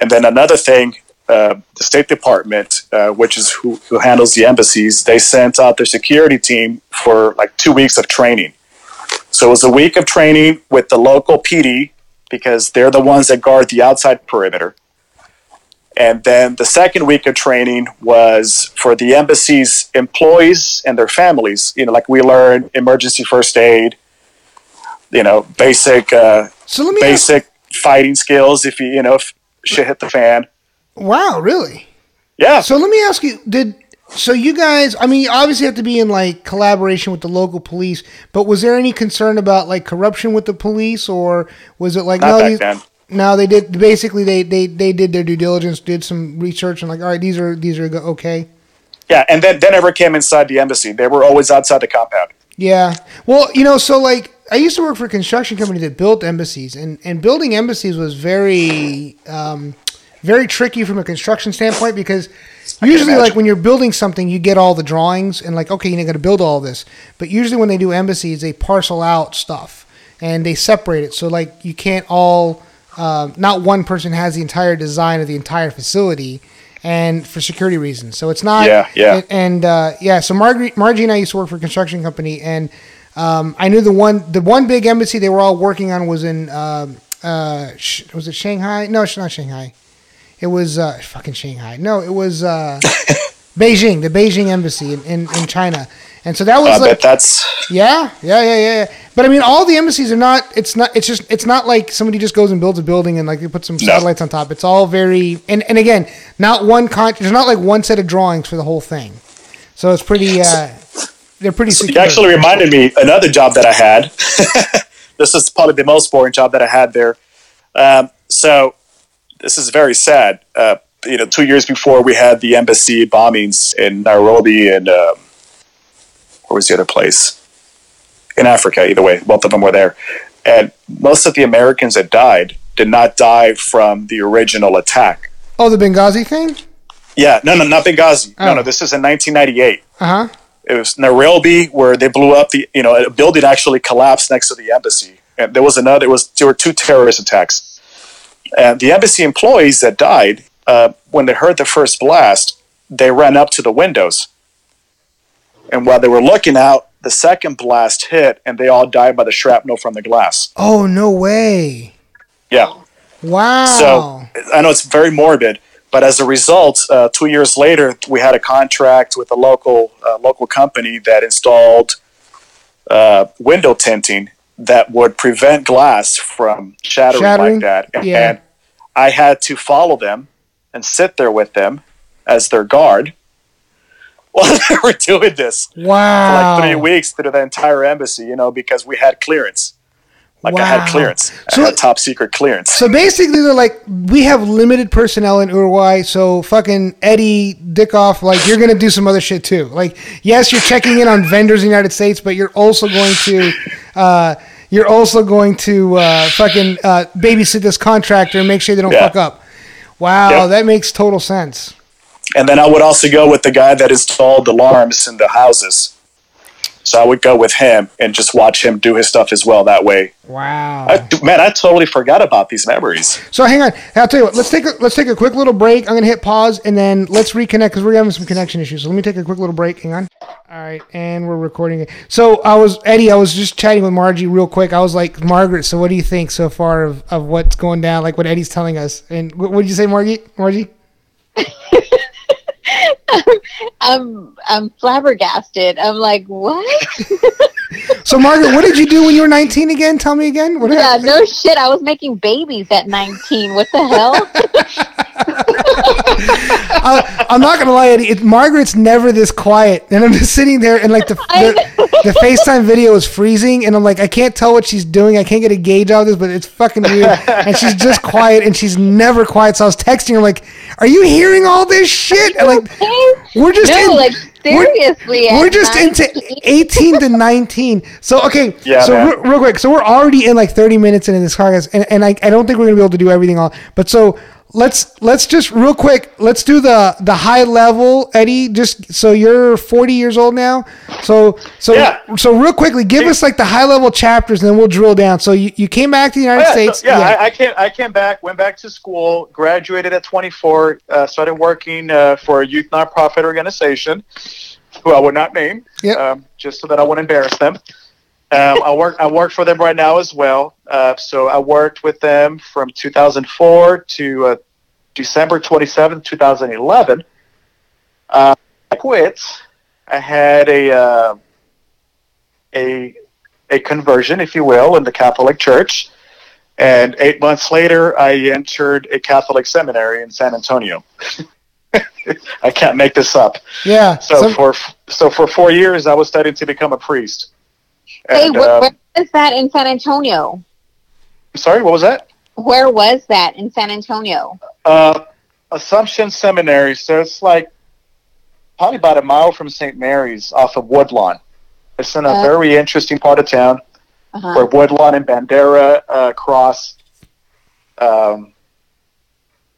and then another thing uh, the State Department, uh, which is who, who handles the embassies, they sent out their security team for like two weeks of training. So it was a week of training with the local PD because they're the ones that guard the outside perimeter. And then the second week of training was for the embassy's employees and their families. You know, like we learned emergency first aid, you know, basic, uh, So let me ask, basic fighting skills if you, you know, if shit hit the fan. Wow, really? Yeah. So let me ask you: Did so you guys? I mean, you obviously have to be in like collaboration with the local police, but was there any concern about like corruption with the police, or was it like Not no? back these- then. No, they did. Basically, they, they they did their due diligence, did some research, and like, all right, these are these are okay. Yeah, and then they never came inside the embassy. They were always outside the compound. Yeah. Well, you know, so like I used to work for a construction company that built embassies, and and building embassies was very um, very tricky from a construction standpoint because usually like when you're building something, you get all the drawings and like okay, you're going to build all this, but usually when they do embassies, they parcel out stuff and they separate it so like you can't all um, not one person has the entire design of the entire facility. And for security reasons, so it's not. Yeah, yeah. and- and uh, yeah, so Margie, Margie and I used to work for a construction company, and um, I knew the one the one big embassy they were all working on was in uh, sh- was it Shanghai? No, it's not Shanghai. It was uh, fucking Shanghai. No, it was uh, Beijing, the Beijing embassy in, in, in China. And so that was I like bet that's yeah, yeah, yeah, yeah, yeah. But I mean, all the embassies are not. It's not. It's just. It's not like somebody just goes and builds a building and like they put some satellites on top. It's all very and and again, not one con. There's not like one set of drawings for the whole thing. So it's pretty. Uh, they're pretty you secure. actually reminded me another job that I had. this is probably the most boring job that I had there. Um, so this is very sad. Uh, you know, two years before we had the embassy bombings in Nairobi and um, where was the other place? In Africa, either way, both of them were there. And most of the Americans that died did not die from the original attack. oh, the Benghazi thing. Yeah, no, no, not Benghazi. No, Oh. no, this is in 1998. Uh huh. it was Nairobi where they blew up the you know a building actually collapsed next to the embassy and there was another it was there were two terrorist attacks and the embassy employees that died uh, when they heard the first blast they ran up to the windows and while they were looking out the second blast hit and they all died by the shrapnel from the glass Oh no way! yeah Wow. so I know it's very morbid, but as a result, uh, two years later, we had a contract with a local uh, local company that installed uh, window tinting that would prevent glass from shattering, Shattering? like that. And, Yeah. and I had to follow them and sit there with them as their guard while they were doing this Wow. for wow. like three weeks through the entire embassy. You know, because we had clearance. Like I had clearance. So- I had top secret clearance. So basically, they're like, we have limited personnel in Uruguay, so fucking Eddie Dickoff, like, you're gonna do some other shit too. Like, yes, you're checking in on vendors in the United States, but you're also going to, uh, you're also going to uh, fucking uh, babysit this contractor and make sure they don't Yeah. fuck up. Wow, Yep. that makes total sense. And then I would also go with the guy that installed alarms in the houses. So I would go with him and just watch him do his stuff as well that way. Wow. I, man, I totally forgot about these memories. So hang on. I'll tell you what. Let's take a let's take a quick little break. I'm gonna hit pause and then let's reconnect because we're having some connection issues. So let me take a quick little break. Hang on. All right, and we're recording it. So I was Eddie. I was just chatting with Margie real quick. I was like, Margaret. So what do you think so far of, of what's going down? Like what Eddie's telling us. And what did you say, Margie? Margie? I'm I'm flabbergasted. I'm like, what? So Margaret, what did you do when you were 19 again? Tell me again. What yeah, happened? no shit. I was making babies at 19. What the hell? I, I'm not gonna lie, Eddie. It, Margaret's never this quiet, and I'm just sitting there, and like the the, the FaceTime video is freezing, and I'm like, I can't tell what she's doing. I can't get a gauge out of this, but it's fucking weird. And she's just quiet, and she's never quiet. So I was texting her like, "Are you hearing all this shit?" And like, we're just no, in, like we're- seriously. we're just 19? into 18 to 19. So okay, Yeah, so man. real, real quick, so we're already in like 30 minutes into this podcast, and, and I, I don't think we're gonna be able to do everything all. But so let's let's just real quick, let's do the the high level, Eddie. Just so you're 40 years old now, so so Yeah. so real quickly, give us like the high level chapters, and then we'll drill down. So you, you came back to the United Oh, yeah, States, so- yeah, I, I came. I came back, went back to school, graduated at 24, uh, started working uh, for a youth nonprofit organization, who I would not name, Yep. um, just so that I wouldn't embarrass them. Um, I work. I work for them right now as well. Uh, so I worked with them from 2004 to uh, December 27, 2011. Uh, I quit. I had a uh, a a conversion, if you will, in the Catholic Church. And eight months later, I entered a Catholic seminary in San Antonio. I can't make this up. yeah. So, So, for so for four years, I was studying to become a priest. Hey, And, wh- um, where is that in San Antonio? sorry, what was that? Where was that in San Antonio? Uh, Assumption Seminary. So it's like probably about a mile from St. Mary's off of Woodlawn. It's in a Uh. very interesting part of town Uh-huh. where Woodlawn and Bandera uh, cross. Um,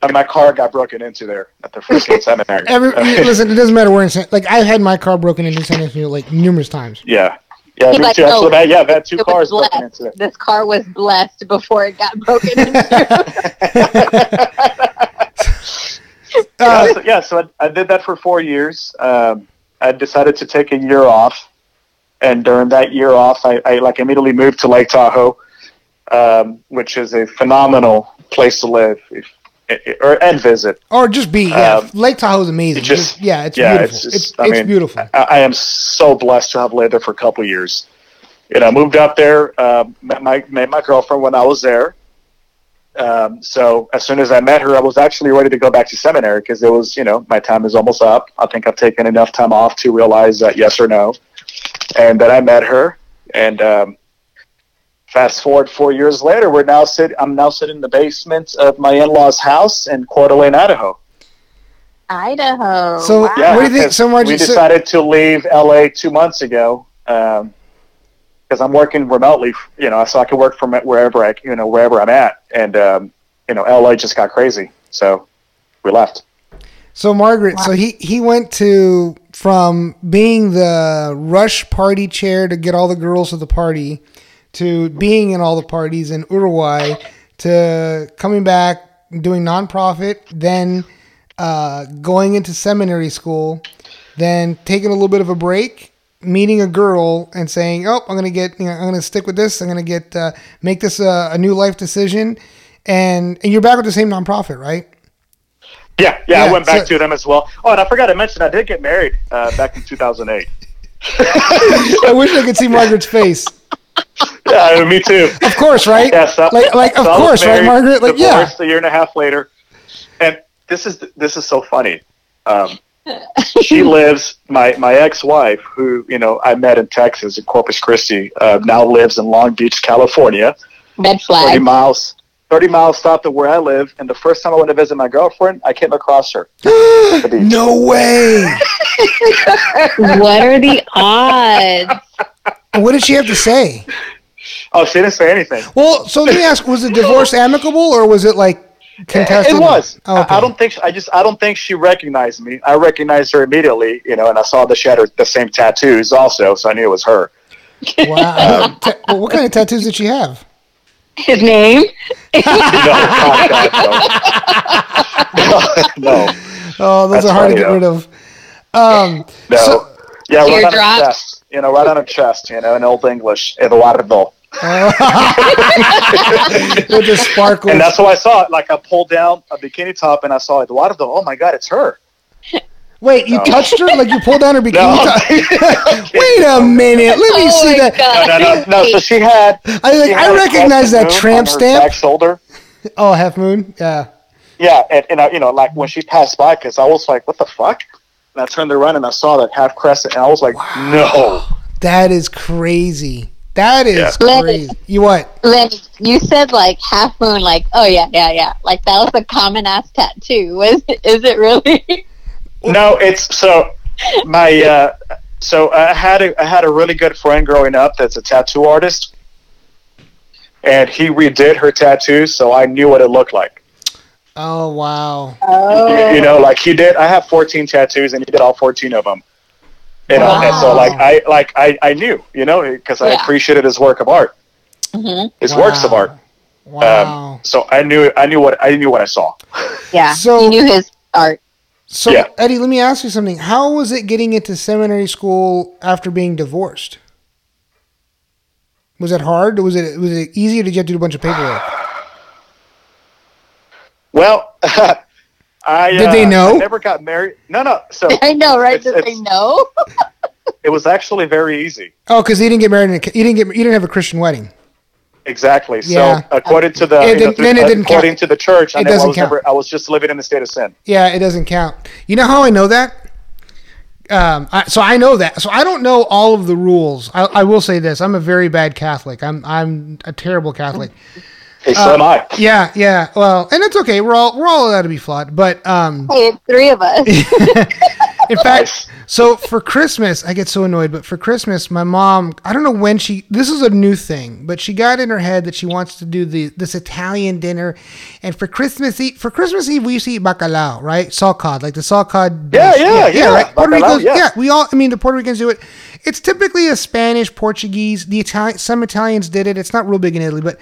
I mean, my car got broken into there at the freaking seminary. every, listen, it doesn't matter where in San. Like I've had my car broken into San Antonio like numerous times. yeah, yeah, He's me like, too. "Oh, Actually, yeah, I've had two It was cars broken into it. This car was blessed before it got broken into. Uh, yeah, so, yeah, so I, I did that for four years. Um, I decided to take a year off, and during that year off, I, I like immediately moved to Lake Tahoe, um, which is a phenomenal place to live if, or and visit. or just be. Yeah, Um, Lake Tahoe is amazing. it just- Just- yeah, it's yeah, beautiful. it's It's, just- it's, I mean, beautiful. I, I am so blessed to have lived there for a couple of years. You know, moved out there, um, met my met my girlfriend when I was there. Um, so as soon as I met her, I was actually ready to go back to seminary because it was, you know, my time is almost up. I think I've taken enough time off to realize that yes or no. And then I met her, and um, fast forward four years later, we're now sit. I'm now sitting in the basement of my in-laws' house in Coeur d'Alene, Idaho. Idaho. So- wow. Yeah, What do you think- so, Margie, we so- decided to leave LA two months ago because I'm working remotely. You know, so I can work from wherever I, you know, wherever I'm at, and um, you know, LA just got crazy, so we left. So Margaret, so he he went to from being the rush party chair to get all the girls to the party to being in all the parties in Uruguay to coming back doing nonprofit, then uh, going into seminary school, then taking a little bit of a break, meeting a girl and saying, "Oh, I'm gonna get, you know, I'm gonna stick with this. I'm gonna get uh, make this a, a new life decision," and and you're back with the same nonprofit, right? Yeah, yeah, Yeah, I went back so- to them as well. Oh, and I forgot to mention, I did get married uh, back in 2008. I wish I could see Margaret's face. Yeah, me too. Of course, right? Yeah, so, like, like, of so I was course, right, Margaret? Like, yeah. a year and a half later, and this is this is so funny. Um, she lives my my ex-wife, who you know I met in Texas in Corpus Christi, uh, now lives in Long Beach, California, Red thirty miles. 30 miles south of where I live, and the first time I went to visit my girlfriend, I came across her. no way. what are the odds? What did she have to say? Oh, she didn't say anything. Well, so let me ask: Was the divorce amicable, or was it like contested? It was. Oh, I- okay. I don't think I just I don't think she recognized me. I recognized her immediately, you know, and I saw that she had her, the same tattoos also, so I knew it was her. Wow. Ta- well, what kind of tattoos did she have? His name? no, God, God, no. no, Oh, those That's are hard to get though. rid of. Um, no. So- yeah, right on her chest. You know, right on her chest. You know, in old English, Eduardo. with the sparkles. And that's how I saw it. Like I pulled down a bikini top and I saw Eduardo. Oh my God, it's her. Wait, you No. touched her? Like you pulled down her bikini? No. top? Wait a minute. Let me Oh see that. God. No, no, no. So she had. I like. she I had recognize that tramp stamp. Back shoulder. Oh, half moon. Yeah. Yeah, and, and I, you know, like when she passed by, because I was like, "What the fuck?" And I turned around and I saw that half crescent, and I was like, "No." That is crazy. That is Yeah. crazy. You what? Then you said like half moon, like oh yeah, yeah, yeah, like that was a common ass tattoo. Was is it really? No, it's so my. Uh, so I had a I had a really good friend growing up that's a tattoo artist, and he redid her tattoos, so I knew what it looked like. Oh wow. Oh, You know, like he did. I have 14 tattoos, and he did all 14 of them. You know, and so like I like I, I knew, you know, because I Yeah. appreciated his work of art, Mhm. his works of art. Wow. Um, so I knew I knew what I knew what I saw. yeah. So- you knew his art. so yeah. Eddie, let me ask you something. How was it getting into seminary school after being divorced? Was it hard? Was it was it easy, or did you have to do a bunch of paperwork? Well, I Did they uh, know? I never got married. No, no. So I know, right? It's- Did they know? it was actually very easy. Oh, because he didn't get married. In a, you didn't get. You didn't have a Christian wedding. Exactly. Yeah. So according to the It know, didn't- then it didn't according count. to the church, I, It I doesn't was count. never I was just living in the state of sin. Yeah, it doesn't count. You know how I know that? Um, I, so I know that. So I don't know all of the rules. I, I will say this: I'm a very bad Catholic. I'm I'm a terrible Catholic. Hey, so am I. Yeah, yeah. Well, and it's okay. We're all we're all allowed to be flawed. But um, Hey, it's three of us. in fact, so for Christmas, I get so annoyed. But for Christmas, my mom, I don't know when she. This is a new thing, but she got in her head that she wants to do the this Italian dinner, and for Christmas Eve, for Christmas Eve, we used to eat bacalao, right? Salt cod, like the salt cod. Yeah, dish. yeah, yeah. right. Puerto Bacalao, Ricans, yeah. yeah, we all. I mean, the Puerto Ricans do it. It's typically a Spanish, Portuguese. The Italian, some Italians did it. It's not real big in Italy, but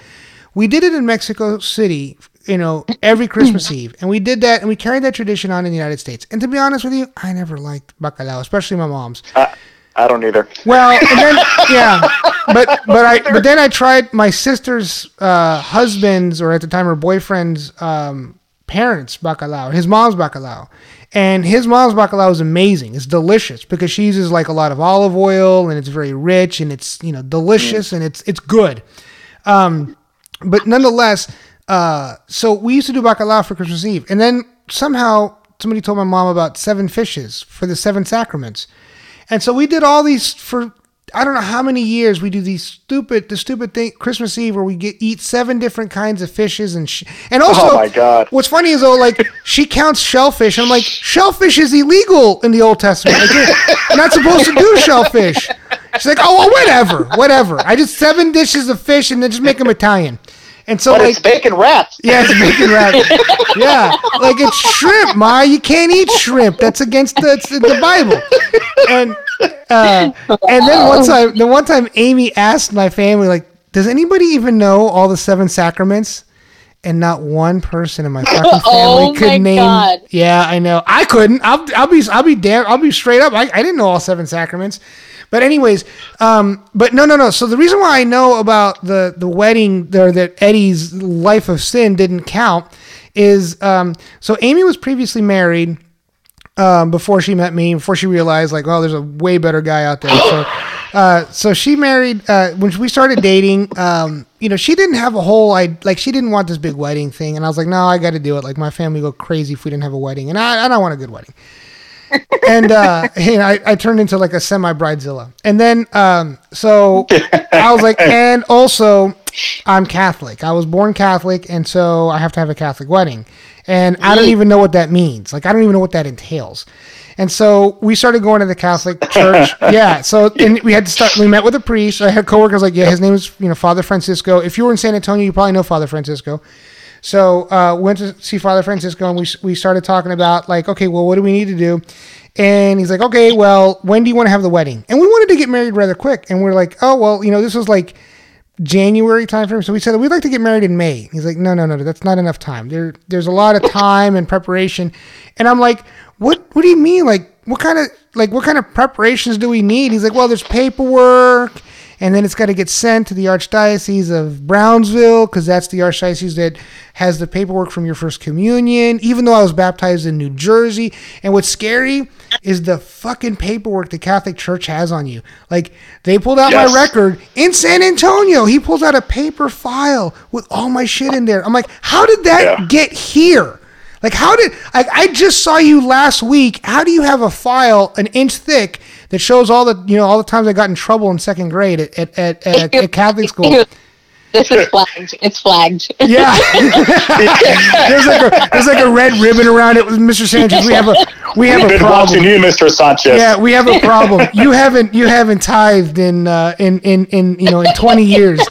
we did it in Mexico City. You know, every Christmas Eve, and we did that, and we carried that tradition on in the United States. And to be honest with you, I never liked bacalao, especially my mom's. I, I don't either. Well, and then yeah, but but I but then I tried my sister's uh, husband's or at the time her boyfriend's um, parents bacalao, his mom's bacalao, and his mom's bacalao is amazing. It's delicious because she uses like a lot of olive oil and it's very rich and it's you know delicious and it's it's good. Um, but nonetheless, uh, so we used to do bacalao for Christmas Eve, and then somehow somebody told my mom about seven fishes for the seven sacraments. And so we did all these for I don't know how many years we do these stupid the stupid thing Christmas Eve where we get eat seven different kinds of fishes and sh- and also Oh my God. what's funny is though like she counts shellfish. I'm like shellfish is illegal in the Old Testament. Like you're not supposed to do shellfish. She's like oh well whatever whatever. I just seven dishes of fish and then just make them Italian and so But like it's bacon wrapped. yeah, it's bacon wrap. yeah, like it's shrimp, Ma. You can't eat shrimp. That's against the, the Bible. And uh, and then one time, the one time Amy asked my family, like, does anybody even know all the seven sacraments? And not one person in my fucking family Oh could my name. God. Yeah, I know. I couldn't. I'll, I'll be. I'll be damn. I'll be straight up. I, I didn't know all seven sacraments. But anyways, um, but no, no, no. So the reason why I know about the the wedding there that Eddie's life of sin didn't count is um, so Amy was previously married um, before she met me, before she realized like, oh, there's a way better guy out there. So, uh, so she married uh, when we started dating. Um, you know, she didn't have a whole I like she didn't want this big wedding thing, and I was like, no, I got to do it. Like my family go crazy if we didn't have a wedding, and I, I don't want a good wedding. And uh, you know, I, I turned into like a semi bridezilla, and then um, so I was like, and also I'm Catholic. I was born Catholic, and so I have to have a Catholic wedding, and I don't even know what that means. Like I don't even know what that entails. And so we started going to the Catholic church. yeah. So and we had to start. We met with a priest. I had coworkers like, yeah, his name is you know Father Francisco. If you were in San Antonio, you probably know Father Francisco. So uh, went to see Father Francisco, and we we started talking about like, okay, well, what do we need to do? And he's like, okay, well, when do you want to have the wedding? And we wanted to get married rather quick, and we're like, oh, well, you know, this was like January time frame. So we said we'd like to get married in May. He's like, no, no, no, that's not enough time. There, there's a lot of time and preparation. And I'm like, what? What do you mean? Like, what kind of like what kind of preparations do we need? He's like, well, there's paperwork, and then it's got to get sent to the Archdiocese of Brownsville because that's the archdiocese that has the paperwork from your first communion. Even though I was baptized in New Jersey, and what's scary is the fucking paperwork the Catholic Church has on you. Like they pulled out Yes. my record in San Antonio. He pulls out a paper file with all my shit in there. I'm like, how did that Yeah. get here? Like, how did like I just saw you last week? How do you have a file an inch thick that shows all the you know all the times I got in trouble in second grade at at, at, at, at Catholic school? This is flagged. It's flagged. Yeah, there's like a there's like a red ribbon around it with Mr. Sanchez. We have a we have a Been problem. watching you, Mr. Sanchez. Yeah, we have a problem. You haven't you haven't tithed in uh, in in in you know in 20 years.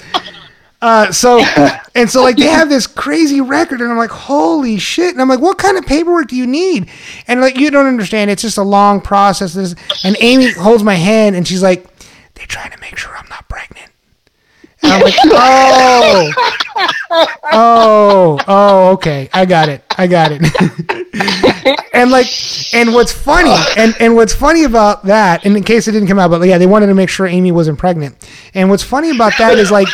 Uh, so and so like they have this crazy record and I'm like holy shit. And I'm like what kind of paperwork do you need? And like you don't understand. It's just a long process. This- and Amy holds my hand and she's like they're trying to make sure I'm not pregnant. And I'm like oh. Oh oh okay. I got it. I got it. And like and what's funny and and what's funny about that and in case it didn't come out but yeah they wanted to make sure amy wasn't pregnant. And what's funny about that is like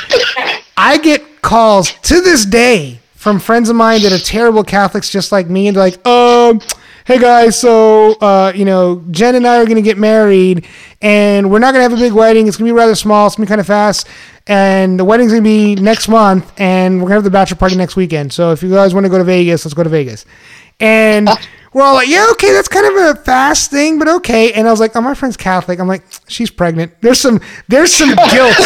i get calls to this day from friends of mine that are terrible catholics just like me and they're like um hey guys so uh, you know jen and i are going to get married and we're not going to have a big wedding. It's going to be rather small. It's going to be kind of fast. And the wedding's going to be next month and we're going to have the bachelor party next weekend. So if you guys want to go to vegas let's go to vegas. And we're all like, yeah, okay, that's kind of a fast thing, but okay. And I was like, oh, my friend's Catholic. I'm like, she's pregnant. There's some, there's some guilt.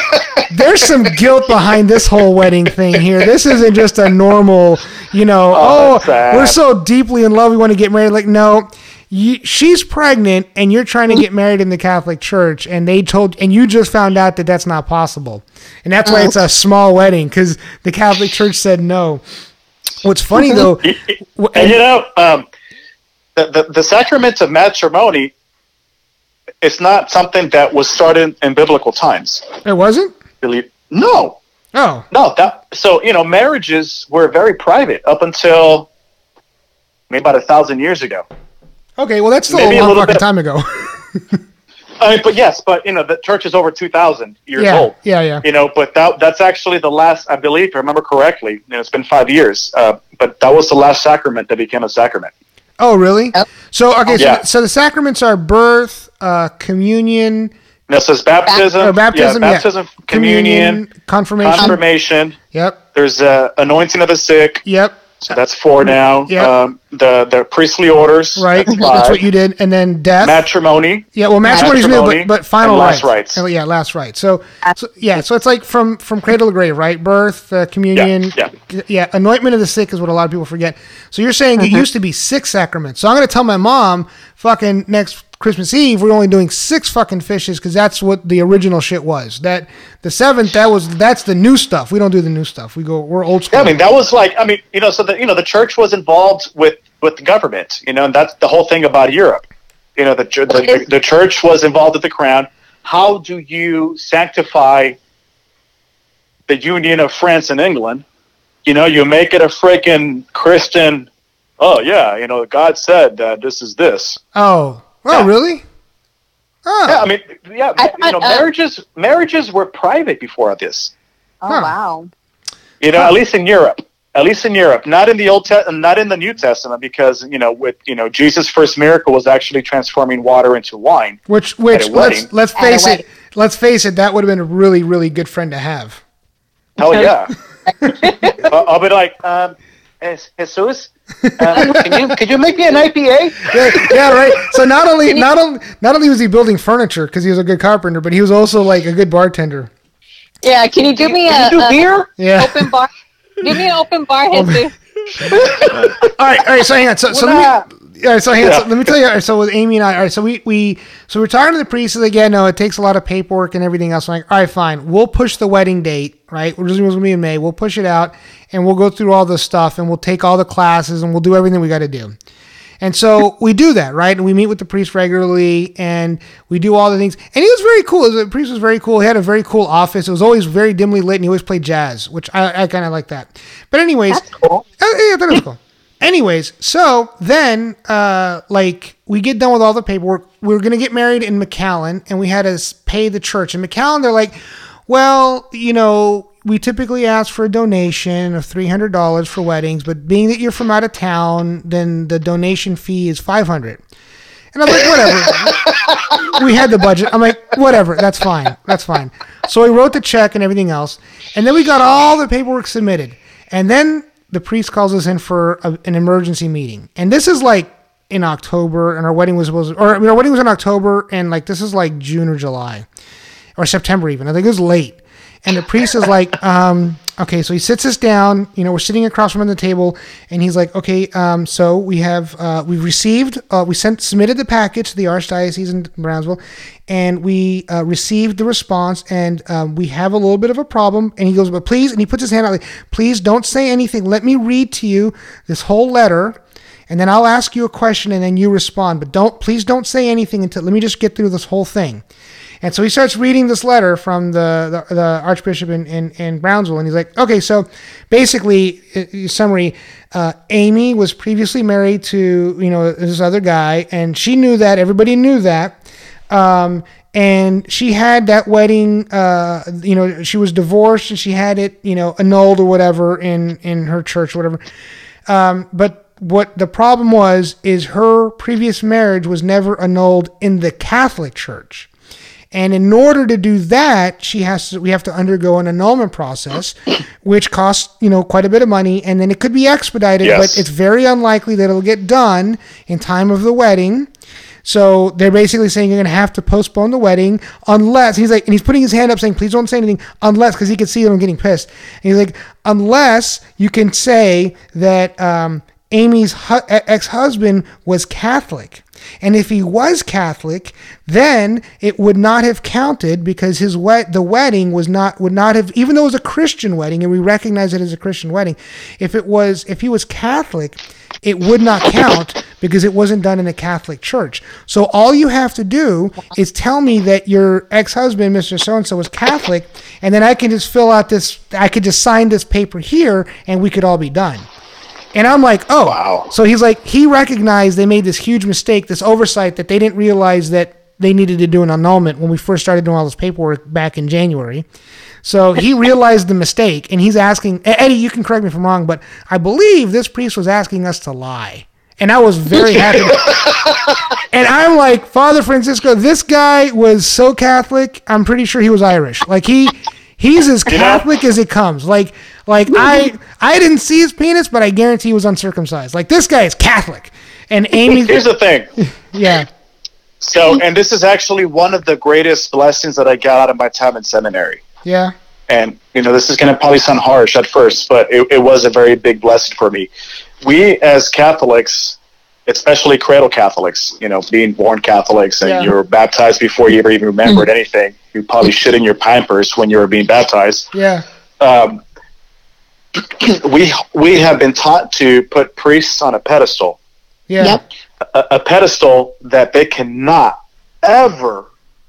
there's some guilt behind this whole wedding thing here. This isn't just a normal, you know, oh, oh sad. we're so deeply in love, we want to get married. Like, no. You, she's pregnant and you're trying to get married in the Catholic Church and they told and you just found out that that's not possible. And that's why it's oh. a small wedding cuz the Catholic Church said no. What's funny though, And you know, um, the, the the sacrament of matrimony it's not something that was started in biblical times. it wasn't? Really, no, Oh, no. That so you know, marriages were very private up until maybe about a thousand years ago. okay. Well, that's still Maybe a a long little fucking bit. time ago. I mean, but yes, but you know, the church is over two thousand years yeah, old. yeah, yeah. You know, but that that's actually the last, I believe, if I remember correctly. You know, it's been five years, uh, but that was the last sacrament that became a sacrament. Oh, really? So, okay, so, Yeah. so the sacraments are birth, uh, communion, And it says baptism, or baptism, yeah, yeah. baptism, communion, confirmation. confirmation. Yep, There's uh, anointing of the sick, yep. So that's four now. Yeah. Um, the the priestly orders, Right, that's that's what you did, and then death. Matrimony, yeah, well, matrimony's new, but, Matrimony but final last rites. rites. Oh, yeah, last rites. So, so, yeah, so it's like from from cradle to grave, right? Birth, uh, communion, Yeah, yeah, anointment of the sick is what a lot of people forget. So you're saying Mm-hmm. it used to be six sacraments. So I'm going to tell my mom, fucking next Christmas Eve, we're only doing six fucking fishes because that's what the original shit was. That the seventh, that was that's the new stuff. We don't do the new stuff. We go, we're old school. Yeah, I mean that was like I mean you know so the you know the church was involved with with the government you know and that's the whole thing about Europe you know the the, the, the church was involved with the crown how do you sanctify the union of France and England you know you make it a freaking Christian oh yeah you know God said that this is this oh, oh, Yeah. really? Oh, yeah I mean yeah I you know uh, marriages marriages were private before this Oh Huh. wow. You know, at least in Europe, at least in Europe, not in the old, te- not in the New Testament, because you know, with you know, Jesus' first miracle was actually transforming water into wine. which which At a let's let's At a face it, let's face it, that would have been a really really good friend to have. Hell yeah! Uh, I'll be like, um, "Es- Jesus, uh, can you could you make me an IPA? yeah, yeah, right. So not only not only not only was he building furniture because he was a good carpenter, but he was also like a good bartender. Yeah, can you do me Can a, you do a beer? Yeah. open bar? Give me an open bar, Jesus. All right, all right. So hang on. So, so let me. All right, so, hang on, so Yeah. let me tell you. all right, so with Amy and I, all right, so we we so we're talking to the priest. Says again, no, it takes a lot of paperwork and everything else. I'm like, all right, fine, we'll push the wedding date. Right, we're just going to be in May. We'll push it out, and we'll go through all the stuff, and we'll take all the classes, and we'll do everything we got to do. And so we do that, right? And we meet with the priest regularly, and we do all the things. And he was very cool. The priest was very cool. He had a very cool office. It was always very dimly lit, and he always played jazz, which I, I kind of like that. But anyways, That's cool. uh, yeah, I thought it was cool. Anyways, so then, uh, like, we get done with all the paperwork. We were gonna get married in McAllen, and we had to pay the church. In McAllen, they're like, "Well, you know, we typically ask for a donation of three hundred dollars for weddings, but being that you're from out of town, then the donation fee is five hundred. And I'm like, whatever. we had the budget. I'm like, whatever. That's fine. That's fine. So I wrote the check and everything else, and then we got all the paperwork submitted, and then the priest calls us in for a, an emergency meeting, and this is like in October, and our wedding was supposed, to, or I mean, our wedding was in October, and like this is like June or July, or September even. I think it was late, and the priest is like, um, okay, so he sits us down. You know, we're sitting across from the table, and he's like, okay, um, so we have uh, we've received, uh, we sent submitted the package to the archdiocese in Brownsville, and we uh, received the response, and um, we have a little bit of a problem. And he goes, but please, and he puts his hand out, like, please don't say anything. Let me read to you this whole letter. And then I'll ask you a question and then you respond. But don't, please don't say anything until, let me just get through this whole thing. And so he starts reading this letter from the, the, the Archbishop in, in, in Brownsville. And he's like, okay, so basically, uh, summary uh, Amy was previously married to, you know, this other guy, and she knew that. Everybody knew that. Um, and she had that wedding, uh, you know, she was divorced and she had it, you know, annulled or whatever in, in her church or whatever. Um, but what the problem was is her previous marriage was never annulled in the Catholic Church. And in order to do that, she has to, we have to undergo an annulment process, which costs, you know, quite a bit of money. And then it could be expedited, Yes. but it's very unlikely that it'll get done in time of the wedding. So they're basically saying you're going to have to postpone the wedding unless he's like, and he's putting his hand up saying, please don't say anything unless, because he can see them getting pissed. And he's like, unless you can say that um, Amy's hu- ex husband was Catholic. And if he was Catholic, then it would not have counted because his the wedding was not would not have even though it was a Christian wedding and we recognize it as a Christian wedding. If it was if he was Catholic, it would not count because it wasn't done in a Catholic church. So all you have to do is tell me that your ex-husband, Mr. So and so, was Catholic, and then I can just fill out this. I could just sign this paper here, and we could all be done. And I'm like, oh, Wow. So he's like, he recognized they made this huge mistake, this oversight that they didn't realize that they needed to do an annulment when we first started doing all this paperwork back in January. So he realized the mistake, and he's asking Eddie. You can correct me if I'm wrong, but I believe this priest was asking us to lie, and I was very happy. and I'm like, Father Francisco, this guy was so Catholic. I'm pretty sure he was Irish. Like he, he's as Catholic as it comes. Like, like I, I didn't see his penis, but I guarantee he was uncircumcised. Like this guy is Catholic, and Amy, Here's the thing. yeah, So, and this is actually one of the greatest blessings that I got out of my time in seminary. yeah, And, you know, this is going to probably sound harsh at first, but it, it was a very big blessing for me. We, as Catholics, especially cradle Catholics, you know, being born Catholics and Yeah. you're baptized before you ever even remembered anything, you probably shit in your pampers when you were being baptized. yeah, Um, we, we have been taught to put priests on a pedestal. yeah, Yep. a, a pedestal that they cannot ever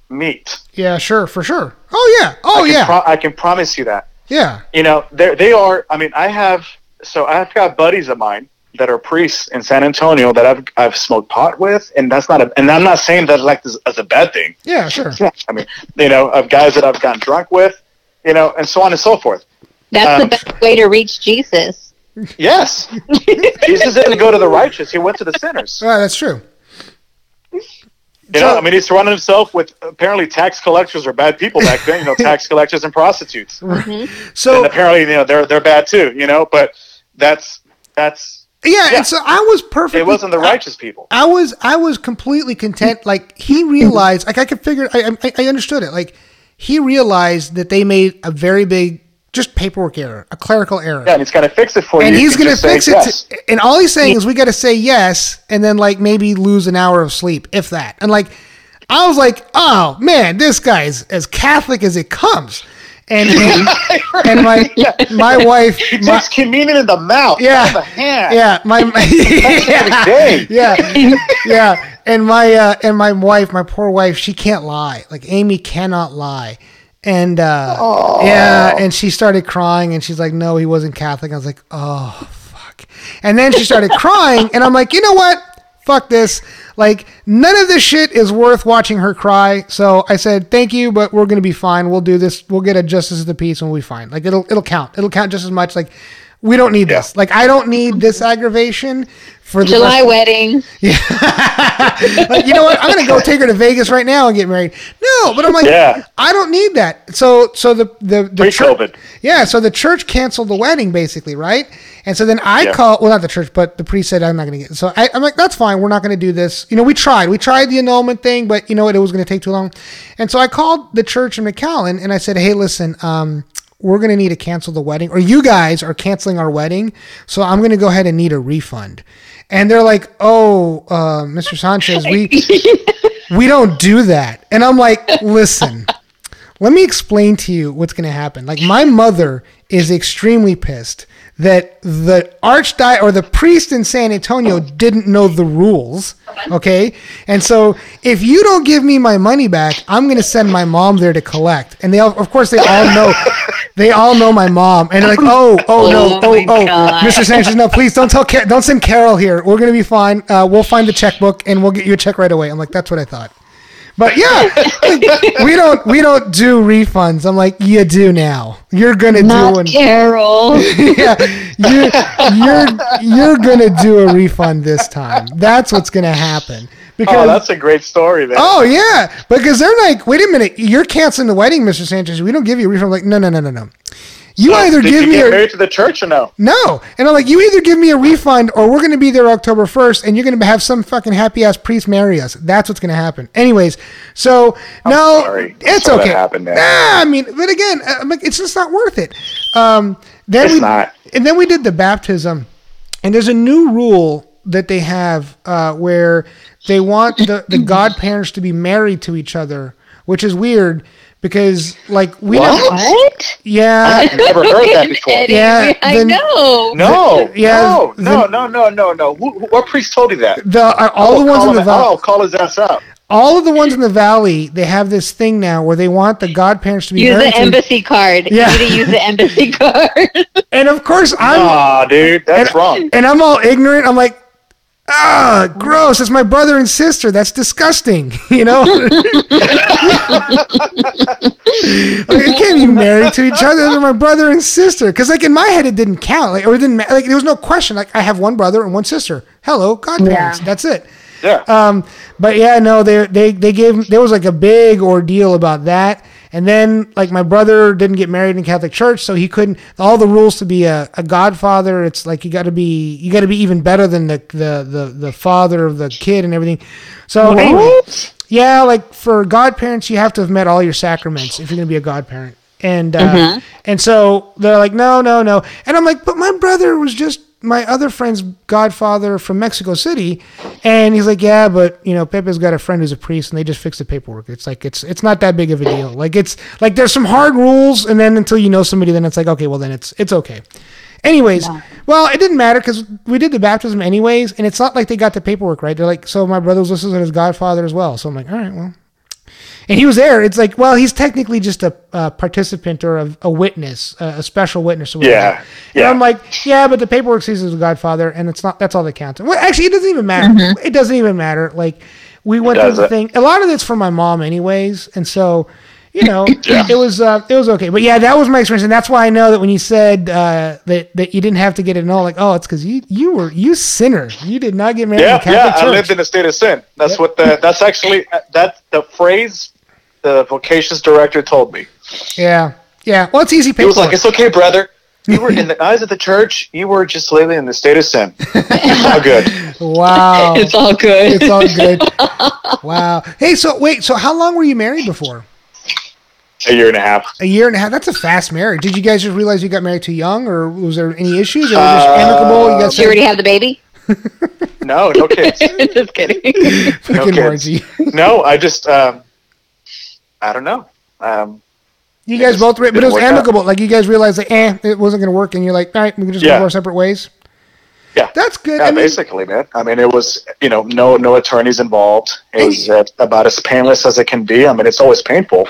meet. yeah, sure, for sure. Oh yeah, oh I can yeah, pro- I can promise you that. yeah, You know, they they are. I mean, I have so I've got buddies of mine that are priests in San Antonio that I've I've smoked pot with, and that's not a. And I'm not saying that like this as a bad thing. yeah, sure. I mean, you know, of guys that I've gotten drunk with, you know, and so on and so forth. That's Um, the best way to reach Jesus. Yes, Jesus didn't go to the righteous; he went to the sinners. Oh, that's true. You know, I mean, he surrounded himself with apparently tax collectors were bad people back then. You know, tax collectors and prostitutes. So and apparently, you know, they're they're bad too. You know, but that's that's yeah, Yeah. and so I was perfect. it wasn't the righteous people. I was I was completely content. Like he realized, like I could figure, I I, I understood it. Like he realized that they made a very big just paperwork error, a clerical error. Yeah, and he's gonna fix it for you. and he's gonna fix it. yes. To, and all he's saying is we got to say yes, and then like maybe lose an hour of sleep, if that. And like, I was like, oh man, this guy's as Catholic as it comes. And and, and my my wife, He my, takes communion in the mouth, Yeah. the hand. yeah, my, my yeah, yeah, yeah, and my uh, and my wife, my poor wife, she can't lie. Like Amy cannot lie, and uh, yeah, and she started crying, and she's like, "No, he wasn't Catholic." I was like, "Oh, fuck!" And then she started crying, and I'm like, "You know what? Fuck this." Like none of this shit is worth watching her cry. So I said, "Thank you, but we're gonna be fine. We'll do this. We'll get a justice of the peace, and we'll be fine. Like it'll it'll count. It'll count just as much. Like we don't need this. Like I don't need this aggravation for the July wedding. like, you know what? I'm gonna go take her to Vegas right now and get married. No, but I'm like, Yeah. I don't need that. So, so the the, the church, Pre-COVID. yeah. So the church canceled the wedding, basically, right? And so then I Yeah. call, well, not the church, but the priest said I'm not gonna get. So I, I'm like, that's fine. We're not gonna do this. You know, we tried. We tried the annulment thing, but you know what? It was gonna take too long. And so I called the church in McAllen and I said, hey, listen, um. We're gonna need to cancel the wedding, or you guys are canceling our wedding. So I'm gonna go ahead and need a refund. And they're like, "Oh, uh, Mr. Sanchez, we we don't do that. And I'm like, listen, let me explain to you what's going to happen. Like, my mother is extremely pissed that the archdi or the priest in San Antonio didn't know the rules. Okay. And so if you don't give me my money back, I'm going to send my mom there to collect. And they, all, of course, they all know, they all know my mom. And they're like, oh, oh, no, Oh oh, oh, Mr. Sanchez, no, please don't tell, Car- don't send Carol here. We're going to be fine. Uh, we'll find the checkbook and we'll get you a check right away. I'm like, that's what I thought. But yeah, we don't we don't do refunds. I'm like, you do now. You're gonna do Not one. Carol. yeah, you're, you're you're gonna do a refund this time. That's what's gonna happen. Oh, because Oh, that's a great story, man. Oh yeah, because they're like, wait a minute, you're canceling the wedding, Mr. Sanchez. We don't give you a refund. I'm like, no, no, no, no, no. You So, either give you me get a married to the church or no? no, and I'm like, you either give me a refund or we're going to be there October 1st, and you're going to have some fucking happy ass priest marry us. That's what's going to happen. Anyways, so no. I'm it's sorry that okay. Nah, I mean, but again, uh, I'm like, it's just not worth it. Um, then It's we, not. and then we did the baptism, and there's a new rule that they have uh, where they want the the godparents to be married to each other, which is weird because like we never, what? yeah. I've never heard that before. Eddie, Yeah, I then- know. No, Yeah, no, no, the- no, no, no, no. Who, who- what priest told you that? The uh, all I'll the ones in the him- valley, I'll call his ass out. all of the ones in the valley, they have this thing now where they want the godparents to be Use married. the to- embassy card. Yeah. You need to use the embassy card. and of course, I'm Ah, dude, that's wrong. and I'm all ignorant. I'm like, ah, gross. It's my brother and sister. That's disgusting. You know, like, they can't be married to each other. They're my brother and sister. Because like in my head, it didn't count. Like or it didn't. Like there was no question. Like I have one brother and one sister. Hello, godparents. Yeah. That's it. Yeah. Um, but yeah, no, they they they gave there was like a big ordeal about that, and then like my brother didn't get married in Catholic Church, so he couldn't. All the rules to be a, a godfather, it's like you got to be you got to be even better than the, the the the father of the kid and everything. So anyway, yeah, like for godparents, you have to have met all your sacraments if you're gonna be a godparent. And uh, and so they're like, no, no, no. And I'm like, but my brother was just my other friend's godfather from Mexico City, and he's like, yeah, but you know, Pepe's got a friend who's a priest, and they just fixed the paperwork. It's like it's it's not that big of a deal. Like it's like there's some hard rules, and then until you know somebody, then it's like okay, well then it's it's okay. Anyways, well, it didn't matter because we did the baptism anyways, and it's not like they got the paperwork right. They're like, so my brother was listed as his godfather as well. So I'm like, all right, well, and he was there. It's like, well, he's technically just a, a participant or a, a witness, a, a special witness. Or whatever. Yeah, And yeah. I'm like, yeah, but the paperwork says he's a godfather, and it's not. That's all that counts. Well, actually, it doesn't even matter. It doesn't even matter. Like, we went through the it? thing. A lot of it's for my mom, anyways, and so. You know, it was uh, it was okay, but yeah, that was my experience, and that's why I know that when you said uh, that that you didn't have to get it all, like, oh, it's because you you were you sinner, you did not get married in Yeah, the Catholic yeah. Church. I lived in a state of sin. That's Yep. what the. That's actually that the phrase the vocations director told me. yeah, yeah. Well, it's easy He paperwork. was like, "It's okay, brother. You were in the eyes of the church. You were just lately in the state of sin. It's all good." wow, it's all good. It's all good. wow. Hey, so wait, so how long were you married before? A year and a half. A year and a half. That's a fast marriage. Did you guys just realize you got married too young, or was there any issues? Or was it just amicable? You guys you already have the baby? No, no kids. Just kidding. fucking kids. Margie. no, I just, um, I don't know. Um, You guys both, re- but it was work out. amicable. Like you guys realized, like, eh, it wasn't going to work, and you're like, all right, we can just Yeah. go our separate ways. yeah. That's good. Yeah, I mean, basically, man. I mean, it was you know no no attorneys involved. It was uh, about as painless as it can be. I mean, it's always painful,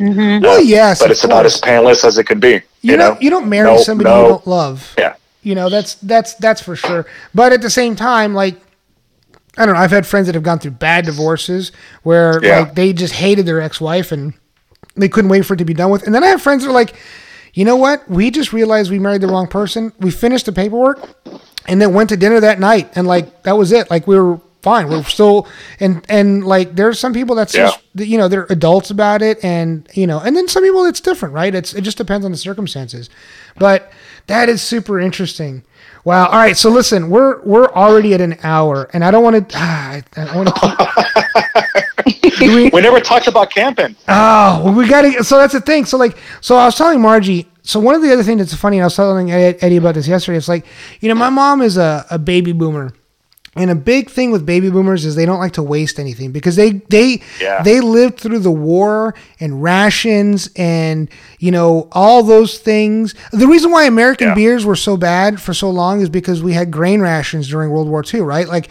well, yes, but it's about as painless as it can be. you, You, know, don't you don't marry No- somebody no- you don't love. Yeah, You know, that's that's that's for sure. But at the same time, like I don't know, I've had friends that have gone through bad divorces where Yeah. like they just hated their ex-wife and they couldn't wait for it to be done with. And then I have friends that are like, you know what? We just realized we married the wrong person. We finished the paperwork and then went to dinner that night and like that was it. Like we were fine. We're still and and like there's some people that's Yeah. just you know they're adults about it and you know and then some people it's different, right? It's it just depends on the circumstances. But that is super interesting. Wow. All right. So listen, we're we're already at an hour, and I don't want to. Ah, I, want to keep. We, we never talked about camping. Oh, well, we got to. So that's the thing. So like, so I was telling Margie. So one of the other things that's funny, and I was telling Eddie about this yesterday. It's like, you know, my mom is a, a baby boomer, and a big thing with baby boomers is they don't like to waste anything because they they Yeah. they lived through the war and rations and you know all those things. The reason why American Yeah. beers were so bad for so long is because we had grain rations during World War II, right? Like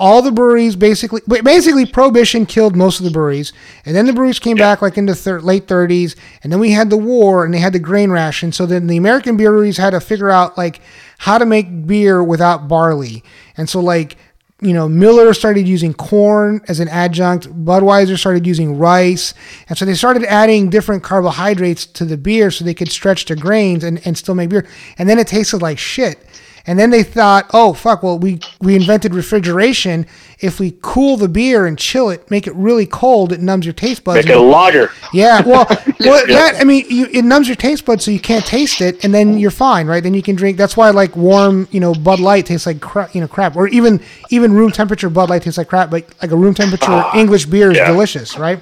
all the breweries basically basically prohibition killed most of the breweries and then the breweries came back like into thir- late 30s and then we had the war and they had the grain ration so then the american breweries had to figure out like how to make beer without barley and so like you know miller started using corn as an adjunct. Budweiser started using rice. And so they started adding different carbohydrates to the beer so they could stretch the grains and, and still make beer. And then it tasted like shit and then they thought, oh fuck, well we we invented refrigeration. If we cool the beer and chill it, make it really cold, it numbs your taste buds. Make it a lager. yeah, well, well that I mean, you, it numbs your taste buds, so you can't taste it, and then you're fine, right? Then you can drink. That's why like warm, you know, Bud Light tastes like crap, you know, crap, or even even room temperature Bud Light tastes like crap, but like a room temperature English beer is yeah. delicious, right?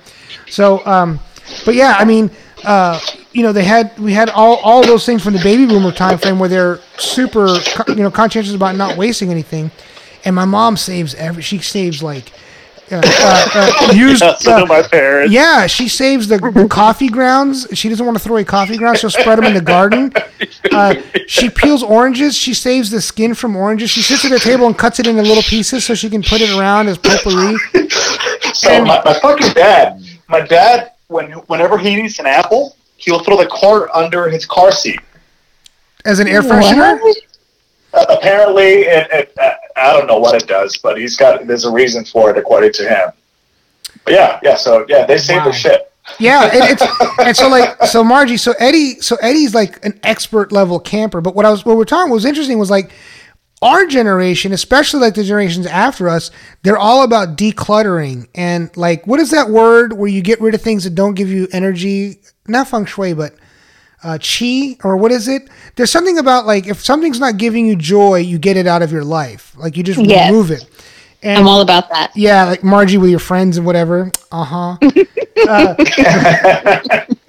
So, um, but yeah, I mean, uh, you know, they had we had all all those things from the baby boomer time frame where they're super, you know, conscientious about not wasting anything, and my mom saves every she saves like. Uh, uh, uh, used, So uh, my parents. yeah, she saves the, the coffee grounds. She doesn't want to throw away coffee grounds. She'll spread them in the garden. Uh, she peels oranges. She saves the skin from oranges. She sits at a table and cuts it into little pieces so she can put it around as potpourri. So my, my fucking dad, my dad, when whenever he eats an apple, he'll throw the car under his car seat. As an air freshener? Uh, apparently, it, it, uh, I don't know what it does, but he's got there's a reason for it according to him. But yeah, yeah. So yeah, they save Wow. their shit. Yeah, and it's and so like so Margie, so Eddie, so Eddie's like an expert level camper. But what I was what we're talking what was interesting was like our generation, especially like the generations after us, they're all about decluttering and like what is that word where you get rid of things that don't give you energy? Not feng shui, but uh, chi or what is it? There's something about like if something's not giving you joy, you get it out of your life. Like you just Yes. remove it. And I'm all about that. yeah, like Margie with your friends and whatever. Uh-huh. uh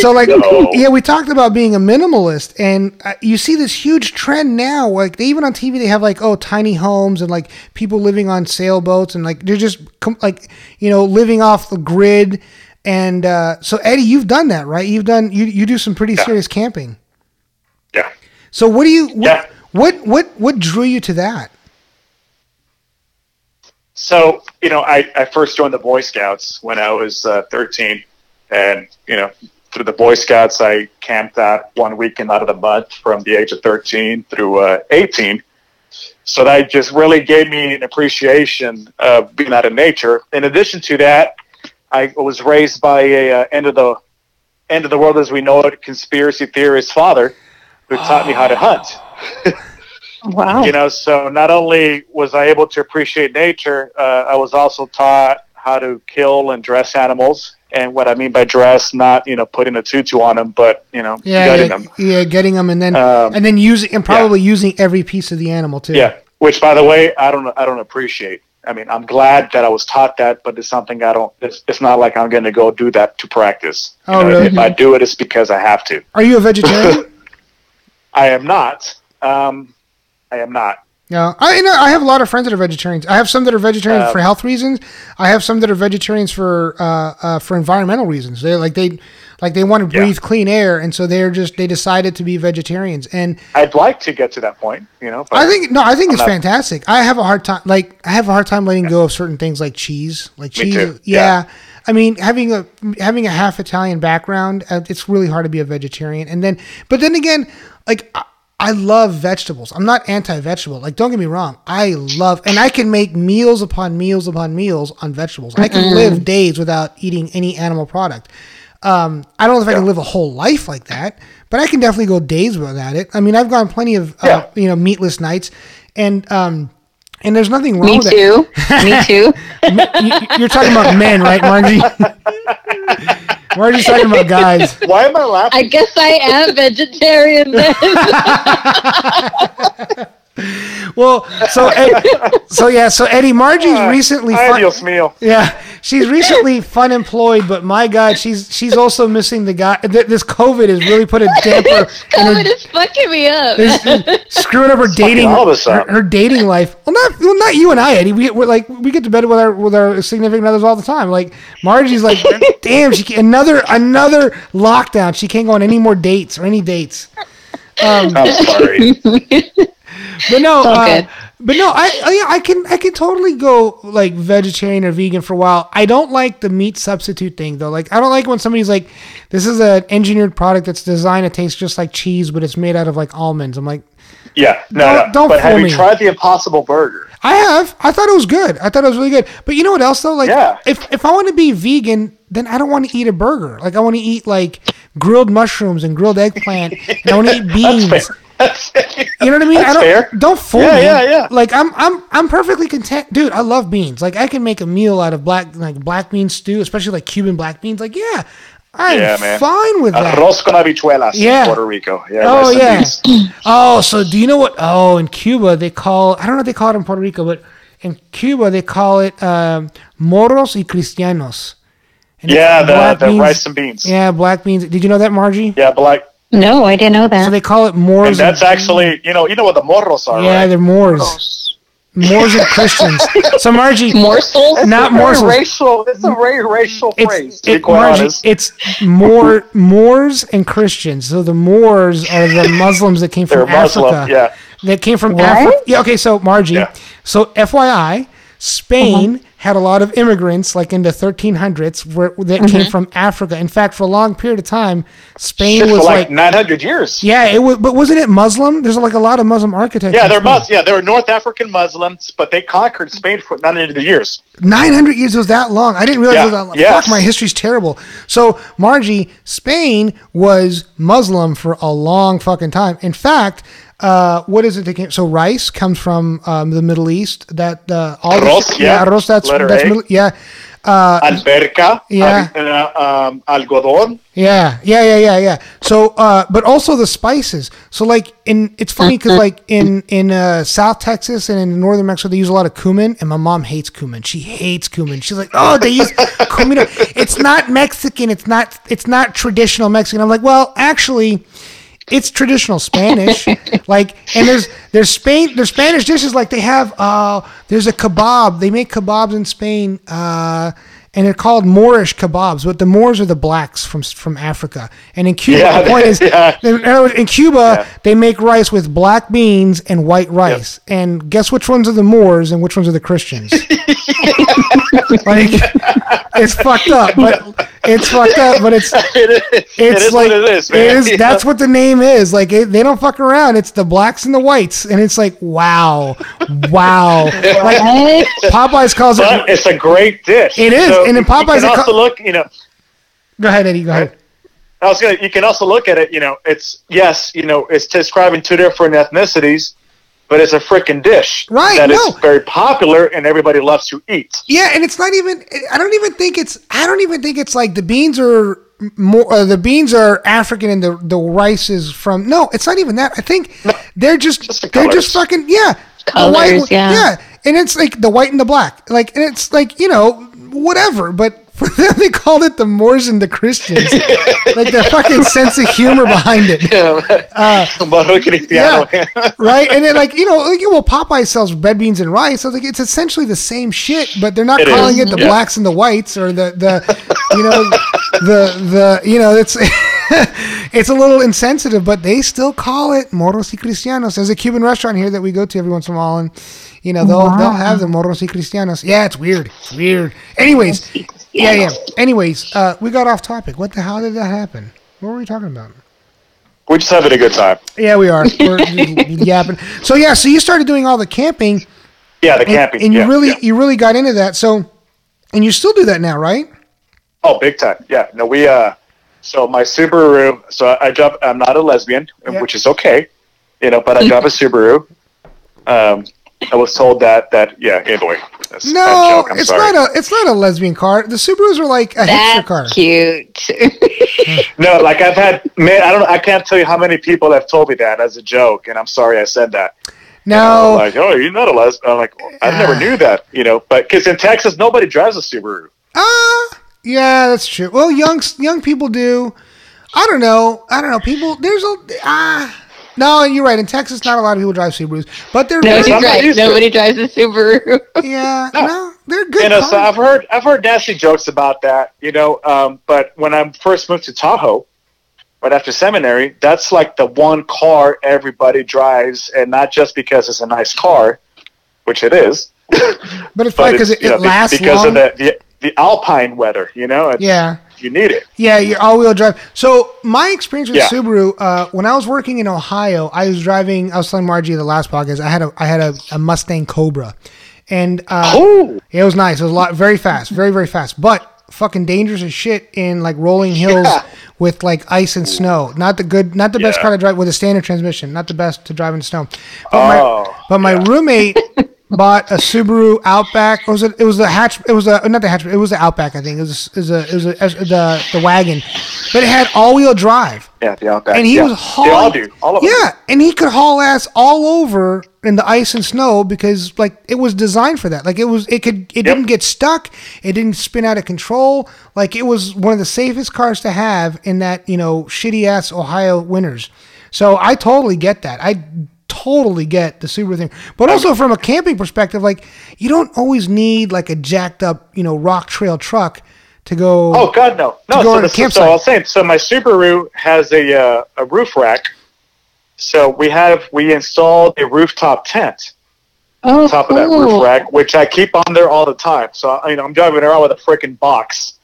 So like, No. yeah, we talked about being a minimalist, and uh, you see this huge trend now. Like, they, even on TV, they have like, oh, tiny homes and like people living on sailboats, and like they're just com- like, you know, living off the grid. And uh, so, Eddie, you've done that, right? You've done you you do some pretty serious camping. Yeah. So, what do you what Yeah. what what, what drew you to that? So, you know, I, I first joined the Boy Scouts when I was uh, 13. And, you know, through the Boy Scouts, I camped out one weekend out of the mud from the age of 13 through uh, 18. So that just really gave me an appreciation of being out in nature. In addition to that, I was raised by a uh, end of the end of the world as we know it conspiracy theorist father who taught me how to hunt Wow. you know so not only was i able to appreciate nature uh, i was also taught how to kill and dress animals and what i mean by dress not you know putting a tutu on them but you know Yeah, gutting yeah, them yeah, getting them, and then Um, and then using and probably using every piece of the animal too. yeah which by the way i don't i don't appreciate I mean, I'm glad that I was taught that, but it's something I don't. It's, it's not like I'm going to go do that to practice. You Oh, know, really? If I do it, it's because I have to. Are you a vegetarian? I am not. Um, I am not. No, I you know I have a lot of friends that are vegetarians. I have some that are vegetarians Uh, for health reasons. I have some that are vegetarians for uh, uh, for environmental reasons. They like they like they want to Yeah. breathe clean air, and so they're just they decided to be vegetarians. And I'd like to get to that point, you know. But I think no, I think it's not- fantastic. I have a hard time like I have a hard time letting go of certain things like cheese. Like cheese, yeah. yeah. I mean, having a having a half Italian background, uh, it's really hard to be a vegetarian. And then, but then again, like I, I love vegetables. I'm not anti-vegetable. Like, don't get me wrong. I love, and I can make meals upon meals upon meals on vegetables. I can live days without eating any animal product. Um, I don't know if I can live a whole life like that, but I can definitely go days without it. I mean, I've gone plenty of uh, Yeah. you know meatless nights, and um, and there's nothing wrong Me with too. Me too. You're talking about men, right, Margie? Margie's talking about guys. why am I laughing? I guess I am vegetarian then. Well, so Ed, so yeah, so Eddie, Margie's recently fun, Dios mío. yeah, she's recently fun employed, but my God, she's she's also missing the guy. th- This COVID has really put a damper in COVID her, is fucking me up. is screwing up her dating all of her, her dating life. Well, not well, not you and I, Eddie. We we're like we get to bed with our with our significant others all the time. Like Margie's like, damn, she can't, another another lockdown. She can't go on any more dates or any dates. Um, I'm sorry. But no, all uh, but no, I I- yeah, I can I can totally go like vegetarian or vegan for a while. I don't like the meat substitute thing though. Like I don't like when somebody's like, this is an engineered product that's designed to taste just like cheese, but it's made out of like almonds. I'm like, Yeah, no, Don't- no. don't but have fool you me. tried the Impossible Burger? I have. I thought it was good. I thought it was really good. But you know what else though? Like, Yeah. if if I want to be vegan, then I don't want to eat a burger. Like I want to eat like grilled mushrooms and grilled eggplant, and I want to eat beans. That's You know what I mean? I don't fair. don't fool Yeah, me. yeah, yeah. Like I'm I'm I'm perfectly content, dude. I love beans. Like I can make a meal out of black like black bean stew, especially like Cuban black beans. Like yeah, I'm Yeah, man. fine with that. Arroz con habichuelas Yeah. in Puerto Rico. Yeah, Oh yeah. Oh, so do you know what? Oh, in Cuba they call I don't know what they call it in Puerto Rico, but in Cuba they call it um, moros y cristianos. And Yeah, the, the beans- rice and beans. Yeah, black beans. Did you know that, Margie? Yeah, black. No, I didn't know that. So they call it Moors. And that's and- actually, you know, you know what the moros are, yeah, right? they're Moors. Moors and Christians. So Margie, Morsels? not morsels. racial. It's a very racial It's, to be it, quite Margie, honest. it's more Moors and Christians. So the Moors are the Muslims that came They're from Muslim, Africa. yeah. That came from What? Africa. Yeah. Okay. So Margie. Yeah. So FYI, Spain uh-huh. Had a lot of immigrants, like in the 1300s, where that came mm-hmm. from Africa. In fact, for a long period of time, Spain Shit, was for like, like 900 years. yeah, it was. But wasn't it Muslim? There's like a lot of Muslim architecture. Yeah, they're Spain. Mus- Yeah, they were North African Muslims, but they conquered Spain for 900 years. 900 years was that long. I didn't realize Yeah, it was that long. yes. Fuck, my history's terrible. So, Margie, Spain was Muslim for a long fucking time. In fact, uh, what is it? That came, so rice comes from um, the Middle East. That uh, all Arroz, shit- yeah. arroz. That's Letter that's middle, yeah. Uh, Alberca, Yeah. uh, um, algodón. Yeah, yeah, yeah, yeah, yeah. So, uh, but also the spices. So, like in, it's funny because like in in uh, South Texas and in northern Mexico, they use a lot of cumin, and my mom hates cumin. She hates cumin. She's like, oh, they use cumin. It's not Mexican. It's not. It's not traditional Mexican. I'm like, well, actually. It's traditional Spanish, like, and there's there's Spain there's Spanish dishes like they have. Uh, there's a kebab. They make kebabs in Spain. Uh, and they're called Moorish kebabs, but the Moors are the blacks from from Africa. And in Cuba, Yeah, the point is, yeah. in, other words, in Cuba, Yeah. they make rice with black beans and white rice. And guess which ones are the Moors and which ones are the Christians? like, it's fucked up, but it's fucked up, but it's It is, it's it is like what it is, man. it is. You That's what the name is. Like it, they don't fuck around. It's the blacks and the whites, and it's like wow, wow. like Popeyes calls it. It's a great dish. It is, and in Popeyes you they can ca- also look. You know, Go ahead, Eddie. Go ahead. I was gonna. You can also look at it. You know, it's yes. You know, it's describing two different ethnicities, but it's a freaking dish Right, that is no. very popular and everybody loves to eat. Yeah, and it's not even. I don't even think it's. I don't even think it's like the beans are more. Uh, the beans are African and the the rice is from. No, it's not even that. I think they're just, Just the they're just fucking yeah. Colors, yeah. yeah. and it's like the white and the black, like, and it's like you know whatever, but. For them, they called it the Moors and the Christians, like the fucking sense of humor behind it. Moro uh, Cristiano. right? And then like you know, like, well, Popeye sells red beans and rice. So like it's essentially the same shit, but they're not It calling is, it the yeah. blacks and the whites or the the you know the the you know it's it's a little insensitive, but they still call it moros y cristianos. There's a Cuban restaurant here that we go to every once in a while, and you know they'll they'll have the moros y cristianos. Yeah, it's weird. It's weird. Anyways, yeah, yeah. Anyways, uh, we got off topic. What the hell did that happen? What were we talking about? We're just having a good time. Yeah, we are. We're yapping. So yeah, so you started doing all the camping, Yeah, the and, camping. and you yeah, really yeah. you really got into that. So, and you still do that now, right? Oh, big time. Yeah. No, we uh so my Subaru so I, I drive I'm not a lesbian, Yeah. which is okay. You know, but I drive a Subaru. Um I was told that that yeah, anyway. That's No, joke, it's sorry. not a it's not a lesbian car. The Subarus are like a hipster car. That's cute. No, like I've had man, I don't I can't tell you how many people have told me that as a joke, and I'm sorry I said that. No, Like, oh, you're not a lesbian. I'm like, I never Ah. knew that, you know. But because in Texas, nobody drives a Subaru. ah, yeah, that's true. Well, young young people do. I don't know. I don't know. People, there's a ah. No, you're right. In Texas, not a lot of people drive Subarus, but they're No, very, she's I'm not right. used to it. Nobody drives a Subaru. yeah, no, they're good. you know, cars. so I've heard I've heard nasty jokes about that, you know. Um, but when I first moved to Tahoe, right after seminary, that's like the one car everybody drives, and not just because it's a nice car, which it is, but it's but probably because it's, it, you know, be- lasts because long. of the, the the alpine weather. You know, it's, yeah. You need it. Yeah, you're all-wheel drive. So my experience with Yeah. Subaru, uh, when I was working in Ohio, I was driving. I was telling Margie the last podcast. I had a I had a, a Mustang Cobra, and uh, Oh, it was nice. It was a lot, very fast, very very fast, but fucking dangerous as shit in like rolling hills Yeah. with like ice and snow. Not the good, not the best car to drive with a standard transmission. Not the best to drive in snow. But my Oh, but my roommate bought a Subaru Outback. It was a, it was the hatch. It was a not the hatch. It was the Outback. I think it was it was a, it was a, the the wagon, but it had all wheel drive. yeah, the outback. And he yeah. was hauling. They all do. All of them. Yeah, and he could haul ass all over in the ice and snow because like it was designed for that. Like it was, it could, it didn't get stuck. It didn't spin out of control. Like it was one of the safest cars to have in that you know shitty ass Ohio winters. So I totally get that. I totally get the Subaru thing, but also from a camping perspective, like you don't always need like a jacked up you know rock trail truck to go. Oh God, no, no. To go So, on a this, so. I was saying, so my Subaru has a uh, a roof rack. So we have we installed a rooftop tent Oh, on top of that roof rack, which I keep on there all the time. So you know, I'm driving around with a freaking box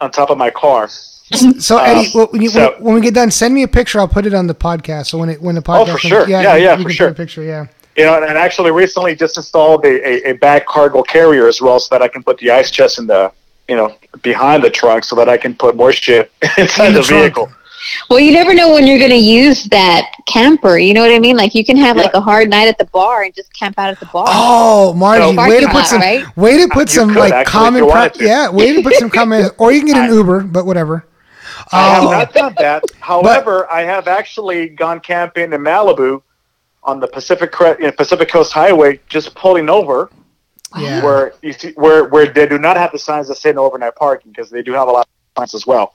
on top of my car. So Eddie, Uh, when, you, so- when we get done, send me a picture. I'll put it on the podcast. So when it when the podcast, Oh, for comes- sure. Yeah, yeah, we for can sure. A picture, yeah. You know, and actually recently just installed a, a, a back cargo carrier as well, so that I can put the ice chest in the you know behind the trunk, so that I can put more shit inside In the the, vehicle. Well, you never know when you're going to use that camper. You know what I mean? Like you can have like a hard night at the bar and just camp out at the bar. Oh, Margie, So- way to put lot, some, right? way to put You some could, like actually, common, pro- yeah, way to put some common, or you can get an I- Uber, but whatever. I have Oh, not done that. However, I have actually gone camping in Malibu on the Pacific you know, Pacific Coast Highway, just pulling over yeah. where you see where where they do not have the signs that say no overnight parking because they do have a lot of signs as well.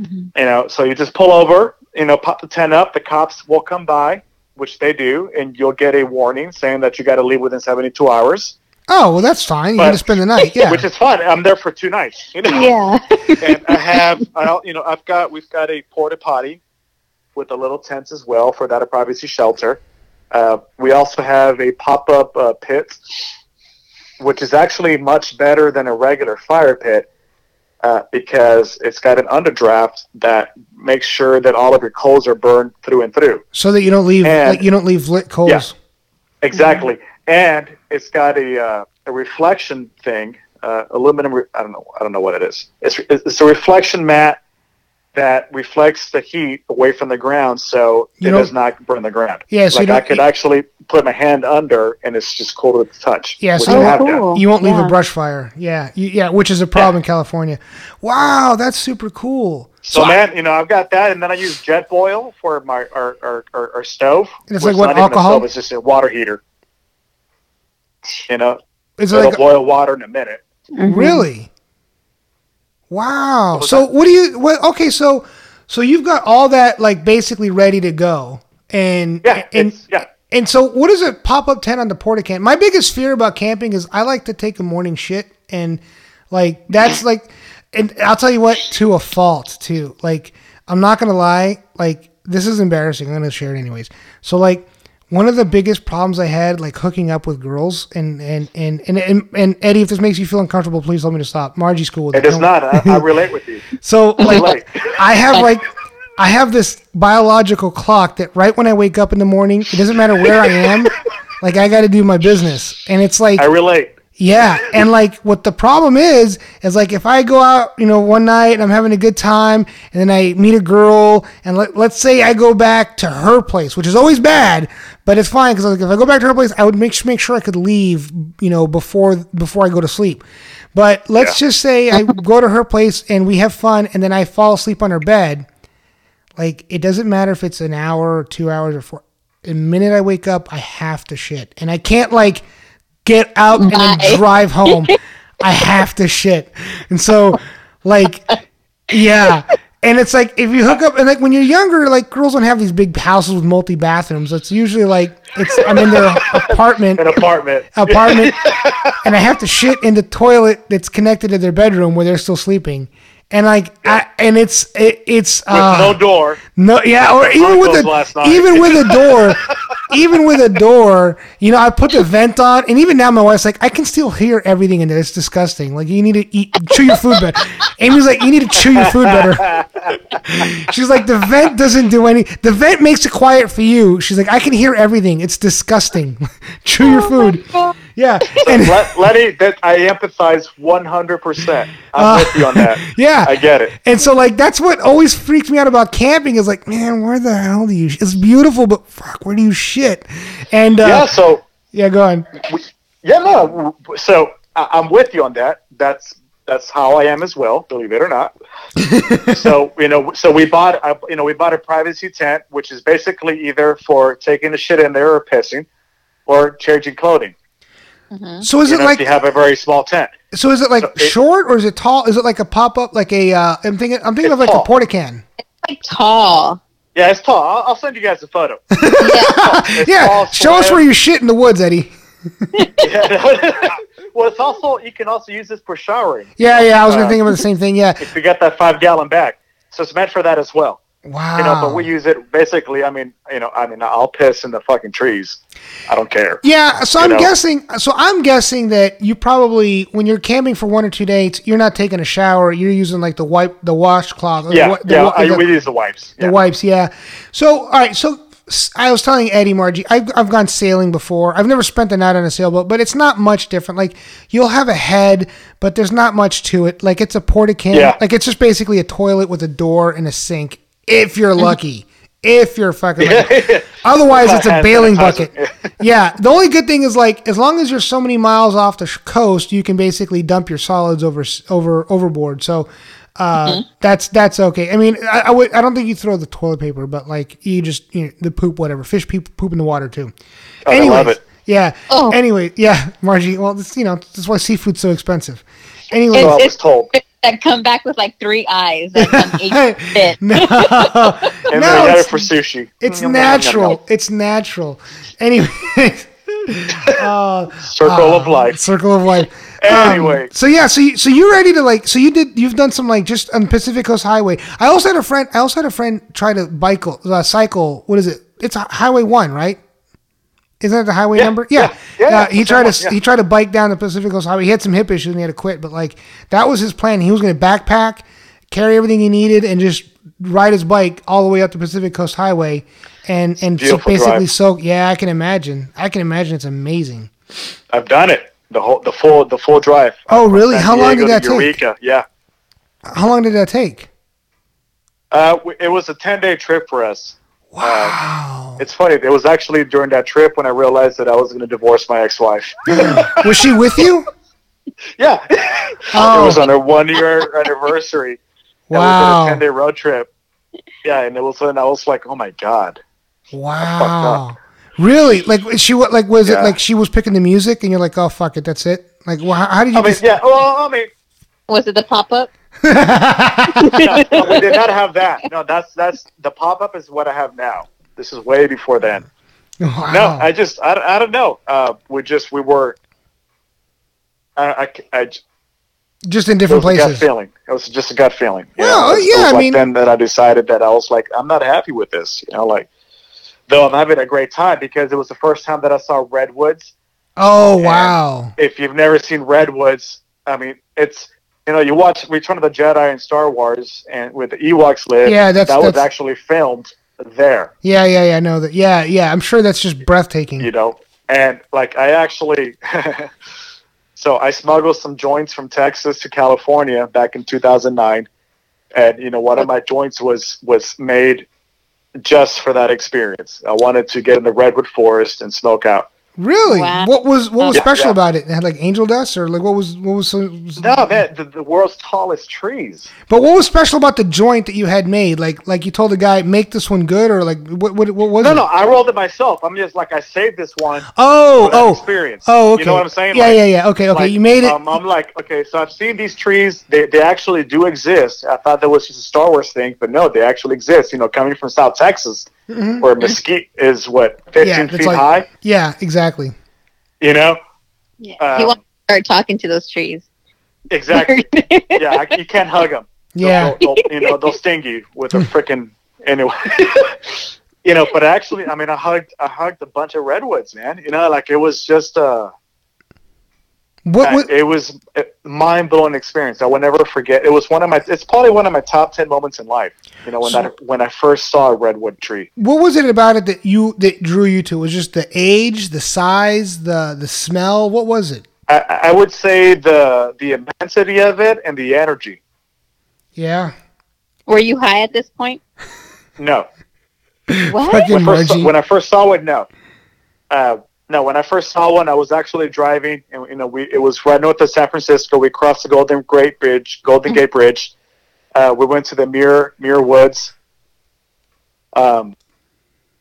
Mhm. You know, so you just pull over, you know, pop the tent up. The cops will come by, which they do, and you'll get a warning saying that you got to leave within seventy two hours, Oh, well, that's fine. You But- can just spend the night. Yeah. which is fun. I'm there for two nights. You know? Yeah. and I have, I, you know, I've got, we've got a porta potty with a little tent as well for that a privacy shelter. Uh, we also have a pop up uh, pit, which is actually much better than a regular fire pit uh, because it's got an underdraft that makes sure that all of your coals are burned through and through. so that you don't leave, And- like, you don't leave lit coals. Yeah. Exactly, and it's got a uh, a reflection thing, uh, aluminum. Re- I don't know. I don't know what it is. It's it's a reflection mat that reflects the heat away from the ground, so You it don't- does not burn the ground. Yeah, so you like I don't- could actually put my hand under, and it's just cool to the touch. Yeah, so which you I have- have cool. You won't leave Yeah. a brush fire. Yeah. You, yeah, which is a problem in California. Wow, that's super cool. So, I- man, you know, I've got that, and then I use Jetboil for my our our, our, our stove. And it's like what, not even a alcohol? stove, It's just a water heater. You know, Is it It'll like boil water in a minute. Mm-hmm. really? Wow. So what do you? What? Okay. So so you've got all that like basically ready to go, and Yeah, and yeah. and so what is a pop up tent on the porta can? My biggest fear about camping is I like to take a morning shit, and like that's like, and I'll tell you what, to a fault too. Like I'm not gonna lie, like this is embarrassing. I'm gonna share it anyways. So like. One of the biggest problems I had, like hooking up with girls, and and and and, and, and Eddie, if this makes you feel uncomfortable, please tell me to stop. Margie's cool with It it. is Don't- I, I relate with you. so like I have like I have this biological clock that right when I wake up in the morning, it doesn't matter where I am, like I got to do my business, and it's like I relate. Yeah, and like what the problem is is like if I go out, you know, one night and I'm having a good time, and then I meet a girl, and let, let's say I go back to her place, which is always bad, but it's fine because like if I go back to her place, I would make make sure I could leave, you know, before before I go to sleep. But let's just say I go to her place and we have fun, and then I fall asleep on her bed. Like it doesn't matter if it's an hour or two hours or four. The minute I wake up, I have to shit, and I can't like get out and then drive home. I have to shit, and so like yeah. And it's like if you hook up and like when you're younger, like girls don't have these big houses with multi bathrooms. It's usually like it's I'm in their apartment An apartment. apartment and I have to shit in the toilet that's connected to their bedroom where they're still sleeping. And like, I, and it's it, it's with uh, no door. no, yeah, or even with Broncos a even with a door, even with a door, you know, I put the vent on, and even now my wife's like, I can still hear everything in there. It's disgusting. Like you need to eat, chew your food better. Amy's like, you need to chew your food better. She's like, the vent doesn't do any. The vent makes it quiet for you. She's like, I can hear everything. It's disgusting. chew your food. Yeah, and Let, Letty, that I empathize 100%. I'm with you on that. Uh, yeah, I get it. And so like that's what always freaks me out about camping is like, man, where the hell do you? sh- It's beautiful, but fuck, where do you shit? And uh, Yeah, so yeah, go on. Yeah, no. So I- I'm with you on that. That's that's how I am as well. Believe it or not. so you know, so we bought, a, you know, we bought a privacy tent, which is basically either for taking the shit in there or pissing, or changing clothing. So is You it like you have a very small tent. so is it like so it- short or is it tall? Is it like a pop up like a? Uh, I'm thinking I'm thinking of like tall. a porta can. Like tall. Yeah, it's tall. I'll, I'll send you guys a photo. Yeah. It's Yeah, tall, show us where you shit in the woods, Eddie. Yeah. well, it's also you can also use this for showering Yeah, yeah, I was gonna Uh, think about the same thing. Yeah, if you get that five gallon bag. So it's meant for that as well. Wow. You know, but we use it basically. I mean, you know, I mean, I'll piss in the fucking trees. I don't care. Yeah, so I'm know? guessing. So I'm guessing that you probably, when you're camping for one or two days, you're not taking a shower. You're using like the wipe, the washcloth. or the Yeah, the yeah. I, the- we use the wipes. The Yeah. wipes, yeah. So, all right. So, I was telling Eddie, Margie, I've, I've gone sailing before. I've never spent the night on a sailboat, but it's not much different. Like, you'll have a head, but there's not much to it. Like, it's a porta can. Yeah. Like, it's just basically a toilet with a door and a sink, if you're lucky. If you're fucking lucky. Otherwise, it's a bailing bucket. yeah. The only good thing is like as long as you're so many miles off the coast, you can basically dump your solids over over overboard. So uh, that's that's okay. I mean, I, I would I don't think you throw the toilet paper, but like you just you know, the poop whatever. Fish poop poop in the water too. I love it. Yeah. Oh. Anyway, yeah, Margie. Well, this, you know that's why seafood's so expensive. Anyway, So I It's- was told. That come back with like three eyes and some eight fit. no, And no, then I got it's- for sushi. It's Yum, yum, yum, natural. It's natural. Anyway, uh, Circle of life. circle of life. Um, Anyway. so yeah, so you, so you're ready to like, so you did, you've done some like just on Pacific Coast Highway. I also had a friend, I also had a friend try to bike, uh, cycle. What is it? It's Highway One, right? Isn't that the highway Yeah, number? yeah, yeah, Uh, he tried to yeah. he tried to bike down the Pacific Coast Highway. He had some hip issues and he had to quit. But like that was his plan. He was going to backpack, carry everything he needed, and just ride his bike all the way up the Pacific Coast Highway, and and so basically drive. soak. Yeah, I can imagine. I can imagine it's amazing. I've done it. The whole, the full, the full drive. Oh, really? How long did that take? Eureka. Yeah. How long did that take? Uh, it was a ten day trip for us. Wow. It's funny. It was actually during that trip when I realized that I was going to divorce my ex-wife. was she with you? yeah. Oh. It was on our oh. one year anniversary. And we Wow. did a ten day road trip. Yeah, and it was and I was like, oh my god. Wow. Really? Like was she what? Like was it like she was picking the music and you're like, oh fuck it, that's it? Like, well, how, how did you? I mean, just- yeah. Well, I mean, Was it the pop up? No, no, we did not have that. No, that's that's the pop up is what I have now. This is way before then. Wow. No, I just I, I don't know. Uh, we just we were. I, I, I just in it different a gut places. feeling. It was just a gut feeling. you Well, know? It was- it yeah, was I like mean- then that I decided that I was like, I'm not happy with this. You know, like though I'm having a great time because it was the first time that I saw redwoods. Oh And wow. If you've never seen redwoods, I mean, it's you know, you watch Return of the Jedi and Star Wars, and with the Ewoks live. Yeah, that's- that was actually filmed there. Yeah, yeah, yeah. No, that. Yeah, yeah. I'm sure that's just breathtaking. you know and like i actually so i smuggled some joints from texas to california back in 2009 and you know one of my joints was was made just for that experience i wanted to get in the redwood forest and smoke out Really? Wow. What was what was Yeah, special yeah. about it? It had like angel dust, or like what was what was so? no man the, the world's tallest trees But what was special about the joint that you had made? Like like you told the guy make this one good, or like what what, what was no it? no i rolled it myself i'm just like i saved this one Oh for that oh experience oh okay. you know what i'm saying Yeah Like, yeah yeah. Okay okay. like, you made it. Um, I'm like, okay, so I've seen these trees. They, they actually do exist. I thought that was just a Star Wars thing, but no, they actually exist. You know, coming from South Texas, Mhm. where mesquite is what 15 Yeah, feet like- high. yeah exactly. You know, Yeah. Um, he wants to start talking to those trees. exactly. yeah, I, you can't hug them. Yeah. they'll, they'll, you know, they'll sting you with a freaking anyway. you know, but actually, I mean, I hugged, I hugged a bunch of redwoods, man. You know, like it was just uh What, what it was a mind blowing experience. I will never forget. It was one of my. It's probably one of my top ten moments in life. You know, when So- that when I first saw a redwood tree. what was it about it that you that drew you to? Was it just the age, the size, the the smell? What was it? I, I would say the the immensity of it and the energy. Yeah. Were you high at this point? No, What? When, first, when I first saw it, no. Uh, no, when I first saw one, I was actually driving, and you know, we it was right north of San Francisco. We crossed the Golden Gate Bridge, Golden Gate Bridge. Uh, we went to the Muir Muir Woods. Um,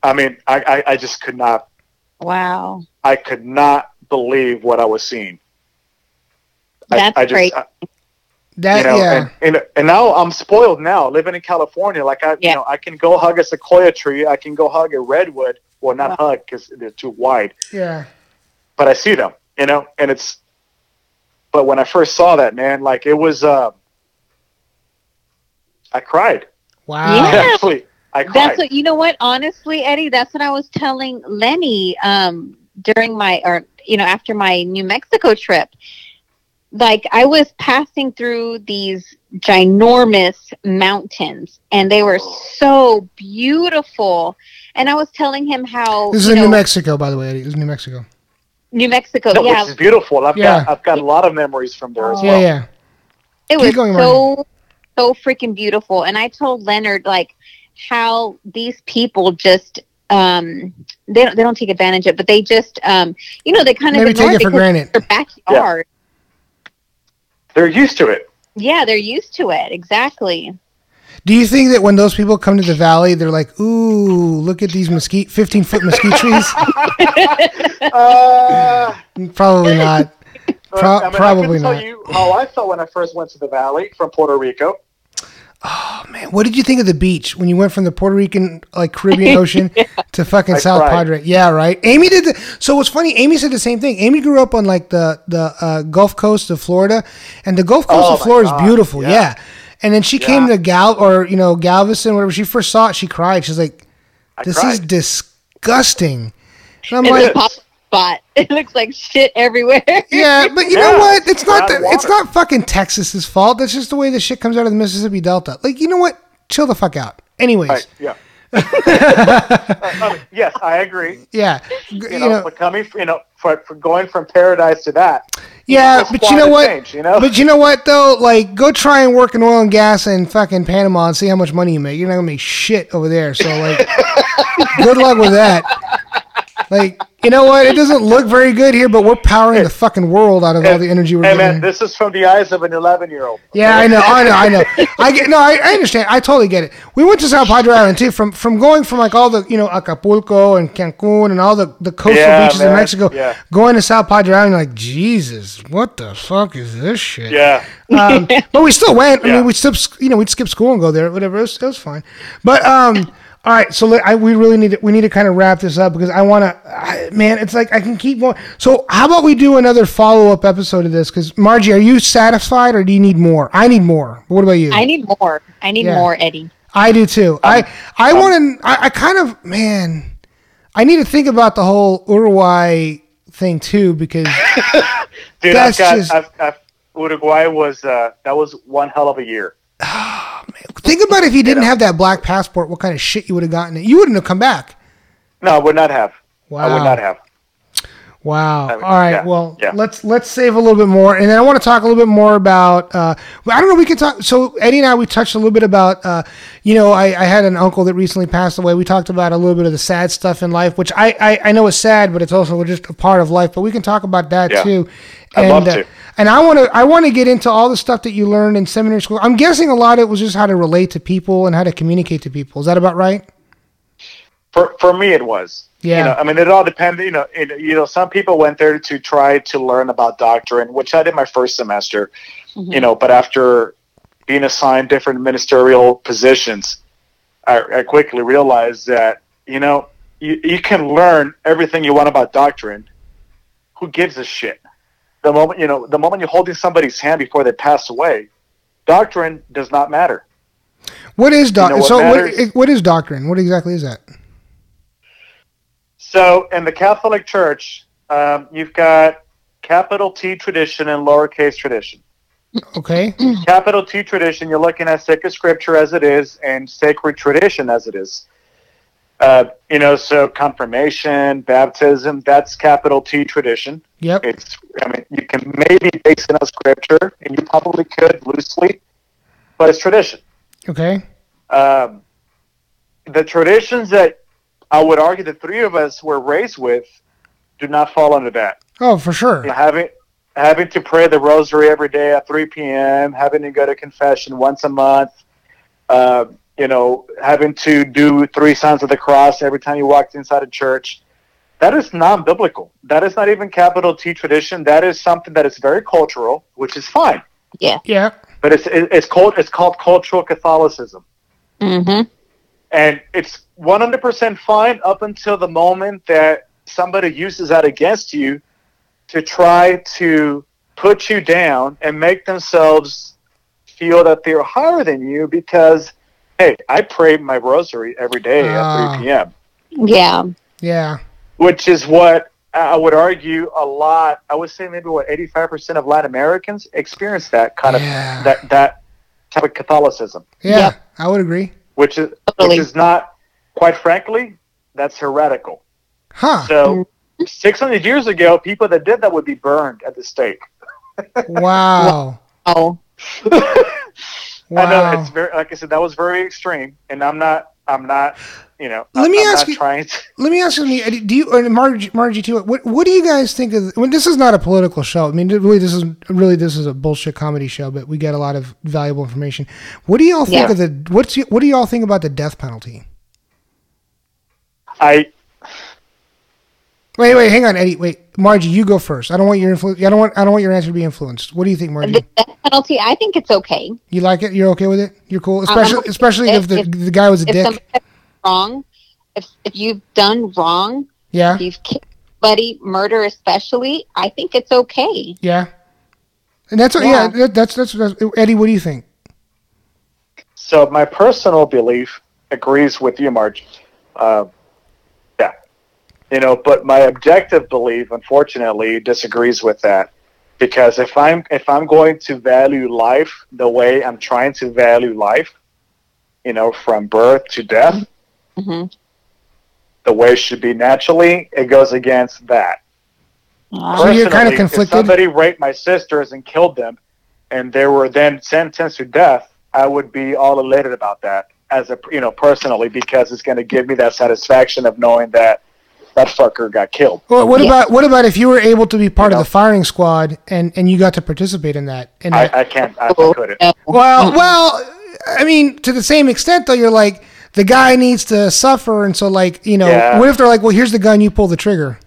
I mean, I, I, I just could not Wow. I could not believe what I was seeing. I- That's I, just, great. I- That you know, yeah. and, and and now I'm spoiled now living in California. Like I, Yeah. you know, I can go hug a sequoia tree. I can go hug a redwood. Well, not hug because they're too wide, yeah. but I see them. You know, and it's. But when I first saw that, man, like it was, uh, I cried. Wow. Yeah. Actually, I cried. That's what you know. What honestly, Eddie, that's what I was telling Lenny um, during my or you know after my New Mexico trip. Like I was passing through these ginormous mountains, and they were so beautiful. And I was telling him how This is in know, New Mexico, by the way. Eddie. This is New Mexico. New Mexico, no, yeah, which is beautiful. I've Yeah. got I've got a lot of memories from there as well. yeah. it Keep was going, so so freaking beautiful and i told leonard like how these people just um they don't they don't take advantage of it but they just um you know they kind of Maybe take ignore it for because granted. their backyard They're used to it. yeah. they're used to it exactly Do you think that when those people come to the valley, they're like, "Ooh, look at these mesquite, fifteen foot mesquite trees"? Uh, Probably not. Pro- I mean, probably I can tell not. you how I felt when I first went to the valley from Puerto Rico. Oh man, what did you think of the beach when you went from the Puerto Rican like Caribbean Ocean to fucking I South cried. Padre? Yeah, right. Amy did. The, so what's funny? Amy said the same thing. Amy grew up on like the the uh, Gulf Coast of Florida, and the Gulf Coast Oh, of Florida God, is beautiful. Yeah. yeah. And then she came to Gal or you know Galveston, whatever. She first saw it, she cried. She's like, "This is disgusting." And I'm it's like, a pop spot it looks like shit everywhere Yeah, but you Yeah, know what? It's not brown the, it's not fucking Texas's fault. That's just the way the shit comes out of the Mississippi Delta. Like, you know what? Chill the fuck out. Anyways, Right, yeah. Yes, I agree. yeah, You you know, know, but coming, you know, for, for going from paradise to that. yeah, it's but you know what? change, you know? But you know what though? Like, go try and work in oil and gas in fucking Panama and see how much money you make. You're not gonna make shit over there. So like, good luck with that. Like, you know what? It doesn't look very good here, but we're powering the fucking world out of all the energy we're Hey getting. man, this is from the eyes of an 11 year old. Yeah, I know, I know, I know. I get no, I, I understand. I totally get it. We went to South Padre Island too. From from going from like all the you know Acapulco and Cancun and all the the coastal Yeah, beaches in. Mexico, Yeah. going to South Padre Island, like Jesus, what the fuck is this shit? Yeah. Um, but we still went. I Yeah. mean, we still you know we'd skip school and go there, whatever. It was, it was fine. But um. All right, so I, we really need to, we need to kind of wrap this up because I want to, man. It's like I can keep going. So how about we do another follow up episode of this? Because Margie, are you satisfied or do you need more? I need more. What about you? I need more. I need Yeah. more, Eddie. I do too. I I want to. I, I kind of man. I need to think about the whole Uruguay thing too because Dude, That's I've got, just- I've, I've, Uruguay was, uh, that was one hell of a year. think about if you didn't have that black passport, what kind of shit you would have gotten. You wouldn't have come back. No, I would not have. I would not have. Wow. I mean, All right. yeah, well, yeah. let's let's save a little bit more, and then I want to talk a little bit more about. Uh, I don't know. We can talk. So Eddie and I, we touched a little bit about. Uh, you know, I, I had an uncle that recently passed away. We talked about a little bit of the sad stuff in life, which I I, I know is sad, but it's also just a part of life. But we can talk about that Yeah. too. I'd and, love uh, to. And I want to I want to get into all the stuff that you learned in seminary school. I'm guessing a lot of it was just how to relate to people and how to communicate to people. Is that about right? For, for me, it was. Yeah. You know, I mean, it all depended. You know, it, you know, some people went there to try to learn about doctrine, which I did my first semester. Mm-hmm. You know, but after being assigned different ministerial positions, I, I quickly realized that you know you, you can learn everything you want about doctrine. Who gives a shit? The moment you know, the moment you're holding somebody's hand before they pass away, doctrine does not matter. What is doc? know what so what, what is doctrine? What exactly is that? So in the Catholic Church, um, you've got capital T tradition and lowercase tradition. Okay. Capital T tradition, you're looking at sacred scripture as it is and sacred tradition as it is. Uh, you know, so confirmation, baptism, that's capital T tradition. Yep. It's, I mean, you can maybe base it on scripture, and you probably could loosely, but it's tradition. Okay. um, the traditions that I would argue the three of us were raised with do not fall under that. Oh, for sure. You know, having having to pray the rosary every day at 3 p.m., having to go to confession once a month, uh, you know, having to do three signs of the cross every time you walked inside a church. That is non-biblical. That is not even capital T tradition. That is something that is very cultural, which is fine. Yeah. Yeah. But it's it's called it's called cultural Catholicism. Mm-hmm. and it's 100% fine up until the moment that somebody uses that against you to try to put you down and make themselves feel that they're higher than you because hey i pray my rosary every day Ah. at 3 p.m Yeah. Yeah. which is what i would argue a lot i would say maybe what 85% of latin americans experience that kind Yeah. of that that type of catholicism Yeah. Yep. I would agree. which is Totally. which is not quite frankly that's heretical Huh. So, 600 years ago, people that did that would be burned at the stake. Wow. Oh. I know it's very, like I said, that was very extreme, and I'm not, I'm not, you know, Let I'm, me I'm ask not you- trying to. Let me ask you something. Uh, do you, uh, and Margie, Margie too? What What do you guys think of? When this is not a political show. I mean, really, this is really this is a bullshit comedy show, but we get a lot of valuable information. What do y'all think Yeah. of the? What's y- what do y'all think about the death penalty? I Wait, wait, hang on, Eddie. Wait, Margie, you go first. I don't want your influ- I don't want. I don't want your answer to be influenced. What do you think, Margie? The death penalty, I think it's okay. You like it? You're okay with it? You're cool, especially okay especially with if the it. the guy was a If dick. somebody's wrong, if, if you've done wrong, Yeah, if you've killed somebody, murder especially, I think it's okay. yeah. And that's yeah. Yeah. that- that's, that's that's Eddie. What do you think? so my personal belief agrees with you, Margie. Uh, yeah, you know, but my objective belief, unfortunately, disagrees with that. Because if I'm if I'm going to value life the way I'm trying to value life, you know, from birth to death, hmm the way it should be naturally, it goes against that. So you're kinda Personally, conflicted? If somebody raped my sisters and killed them, and they were then sentenced to death, I would be all elated about that as a you know personally because it's going to give me that satisfaction of knowing that that fucker got killed. Well, what Yeah. about what about if you were able to be part You of the firing squad and and you got to participate in that? In that I, I can't. I, I couldn't. Well, well, I mean, to the same extent though, you're like the guy needs to suffer, and so like you know, Yeah. what if they're like, well, here's the gun, you pull the trigger.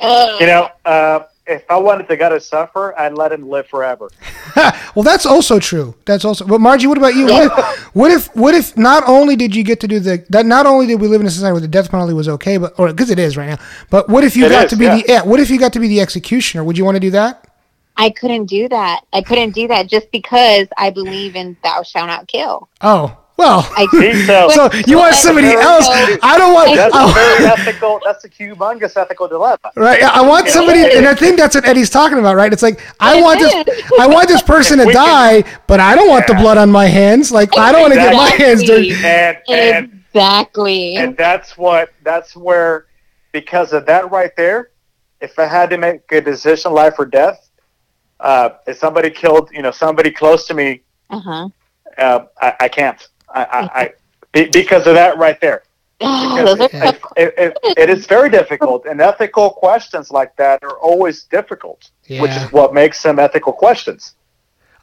You know, uh, if I wanted the guy to suffer, I'd let him live forever. well, that's also true. That's also. But Margie, what about you? What if, what if what if not only did you get to do the that not only did we live in a society where the death penalty was okay, but or because it is right now, but what if you It got is, to be yeah. the yeah? What if you got to be the executioner? Would you want to do that? I couldn't do that. I couldn't do that just because I believe in thou shalt not kill. Oh well. I See, so so you want somebody else? I don't want. that's a I- very ethical. That's a humongous ethical dilemma. Right. I want somebody, and I think that's what Eddie's talking about, right? It's like I want this. I want this person to die, but I don't want the blood on my hands. Like I don't want to get my hands dirty. Exactly. And and Exactly. and that's what that's where because of that right there if i had to make a decision life or death uh, if somebody killed you know somebody close to me Uh huh. uh, I, I can't I, I, I be, because of that right there oh, Those are Yeah. it, it, it is very difficult and ethical questions like that are always difficult which is what makes them ethical questions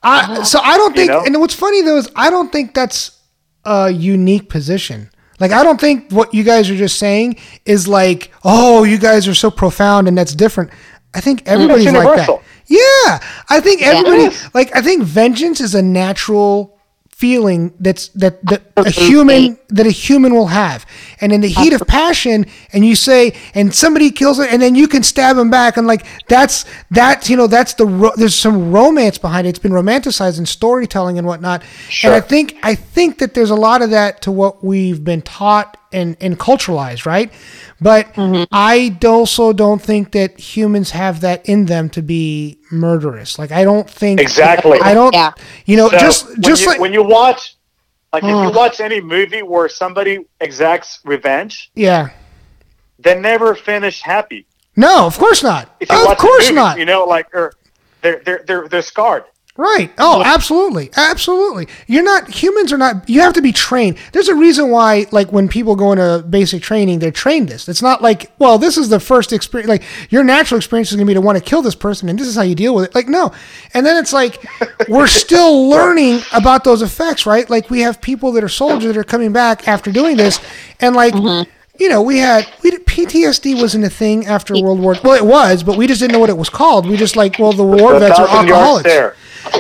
I, uh-huh. so I don't You think, know? and what's funny though is I don't think that's a unique position. Like I don't think what you guys are just saying is like, oh, you guys are so profound and that's different. I think everybody's like that. Yeah, I think everybody Yes. like I think vengeance is a natural feeling that's that, that a human that a human will have. And in the heat of passion and you say and somebody kills it and then you can stab him back and like that's that's you know that's the ro- there's some romance behind it. It's been romanticized in storytelling and whatnot. And i think i think that there's a lot of that to what we've been taught and and culturalized right but mm-hmm. i also don't think that humans have that in them to be murderous like i don't think Exactly. i don't Yeah. you know So just when just you, like when you watch like if you watch any movie where somebody exacts revenge yeah they never finish happy No, of course not. if you Of watch the course movie, not. You know, like or they're they're they're they're scarred. Right. Oh, absolutely. Absolutely. You're not humans are not you have to be trained. There's a reason why like when people go into basic training, they're trained this. It's not like, well, this is the first experience like your natural experience is going to be to want to kill this person and this is how you deal with it. Like no. And then it's like we're still learning about those effects, right? Like we have people that are soldiers that are coming back after doing this and like you know, we had we did, PTSD wasn't a thing after World War. Well, it was, but we just didn't know what it was called. We just like, well, the war The vets are alcoholics.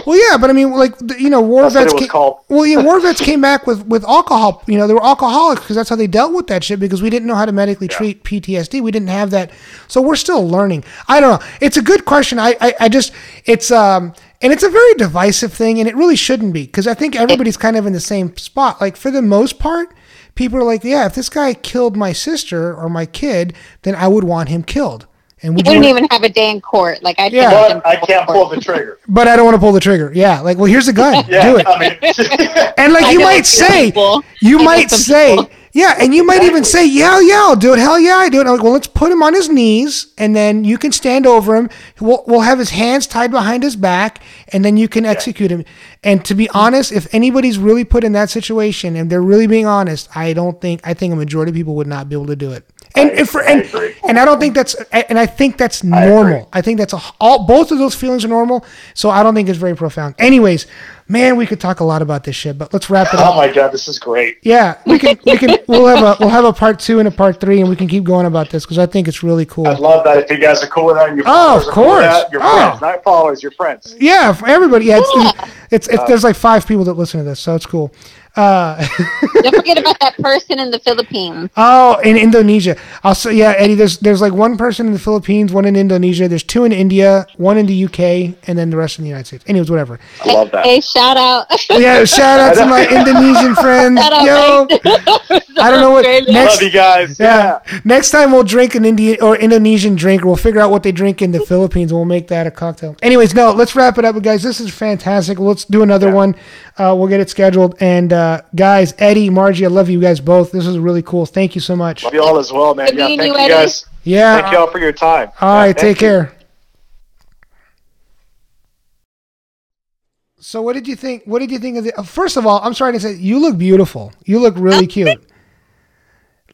Well, yeah, but I mean, like you know, war That's vets. came, called. Well, yeah, war vets came back with with alcohol. You know, they were alcoholics because that's how they dealt with that shit. Because we didn't know how to medically treat PTSD. We didn't have that, so we're still learning. I don't know. It's a good question. I I, I just it's um and it's a very divisive thing, and it really shouldn't be because I think everybody's kind of in the same spot. Like for the most part. People are like, yeah, if this guy killed my sister or my kid, then I would want him killed. And We didn't even have a day in court. Like I Yeah. But I can't pull the trigger. but I don't want to pull the trigger. Yeah, like, well, here's a gun. Yeah, Do it. I mean, And like I you might say, people. you I might say, people. yeah, and you might even say, yeah, yeah, I'll do it. Hell yeah, I do it. I'm like, well, let's put him on his knees, and then you can stand over him. We'll, we'll have his hands tied behind his back, and then you can execute him. And to be honest, if anybody's really put in that situation and they're really being honest, I don't think I think a majority of people would not be able to do it. And, I- and for I and, agree. and I don't think that's and I think that's normal. I think that's a, all both of those feelings are normal. So I don't think it's very profound. Anyways, man, we could talk a lot about this shit, but let's wrap it oh up. Oh my god, this is great. Yeah, we can we can we'll have a we'll have a part two and a part three, and we can keep going about this because I think it's really cool. I'd love that if you guys are cool with that. And your Oh, of are cool course. that, Your Oh. friends, not followers, your friends. Yeah, for everybody. Yeah, it's, Yeah. it's, it's, there's uh, like five people that listen to this, so it's cool. Uh, Don't forget about that person in the Philippines. oh, in Indonesia. Also, yeah, Eddie. There's there's like one person in the Philippines, one in Indonesia. There's two in India, one in the UK, and then the rest in the United States. Anyways, whatever. I love that. Hey, shout out. Yeah, shout out to my Indonesian friends. Shout out, Yo. I don't know what Australia. next. love you guys. Yeah. Next time we'll drink an Indian or Indonesian drink. We'll figure out what they drink in the Philippines and we'll make that a cocktail. Anyways, no, let's wrap it up, guys. This is fantastic. Let's do another Yeah. one. Uh, we'll get it scheduled. And uh, guys, Eddie, Margie, I love you guys both. This is really cool. Thank you so much. Love you all as well, man. Good Yeah, thank you, you Eddie. guys. Yeah. Thank you all for your time. All right. Yeah, Take you. care. So, what did you think? What did you think of the? uh, First of all, I'm sorry to say, you look beautiful. You look really cute.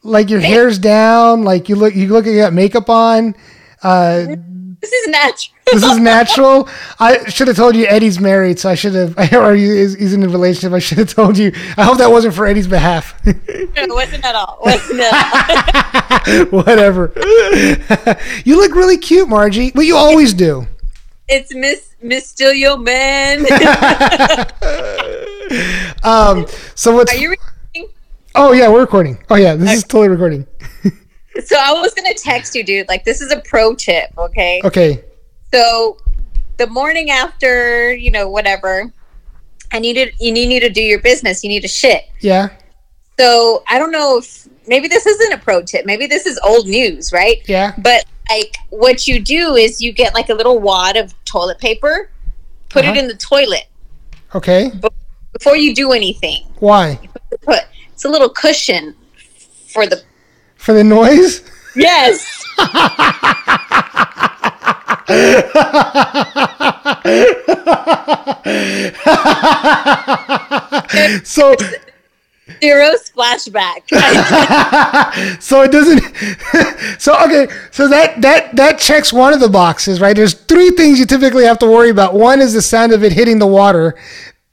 like your hair's down, like you look you look like you got makeup on. Uh, This is natural. this is natural. I should have told you Eddie's married, so I should have. Or he he's in a relationship. I should have told you. I hope that wasn't for Eddie's behalf. No, it wasn't at all. Wasn't at all. Whatever. you look really cute, Margie. But you always do. It's Miss Miss Still Your Man. Um. So what's? Are you recording? oh yeah, we're recording. Oh yeah, this is totally recording. So I was gonna text you, dude. Like this is a pro tip, okay? Okay. So the morning after, you know, whatever, and you need you need to do your business. You need to shit. Yeah. So I don't know if maybe this isn't a pro tip. Maybe this is old news, right? Yeah. But like what you do is you get like a little wad of toilet paper, put Uh-huh. it in the toilet Okay. before you do anything. Why? Put it's a little cushion for the For the noise? yes. so Zero splashback. so it doesn't so okay so that that that checks one of the boxes right there's three things you typically have to worry about one is the sound of it hitting the water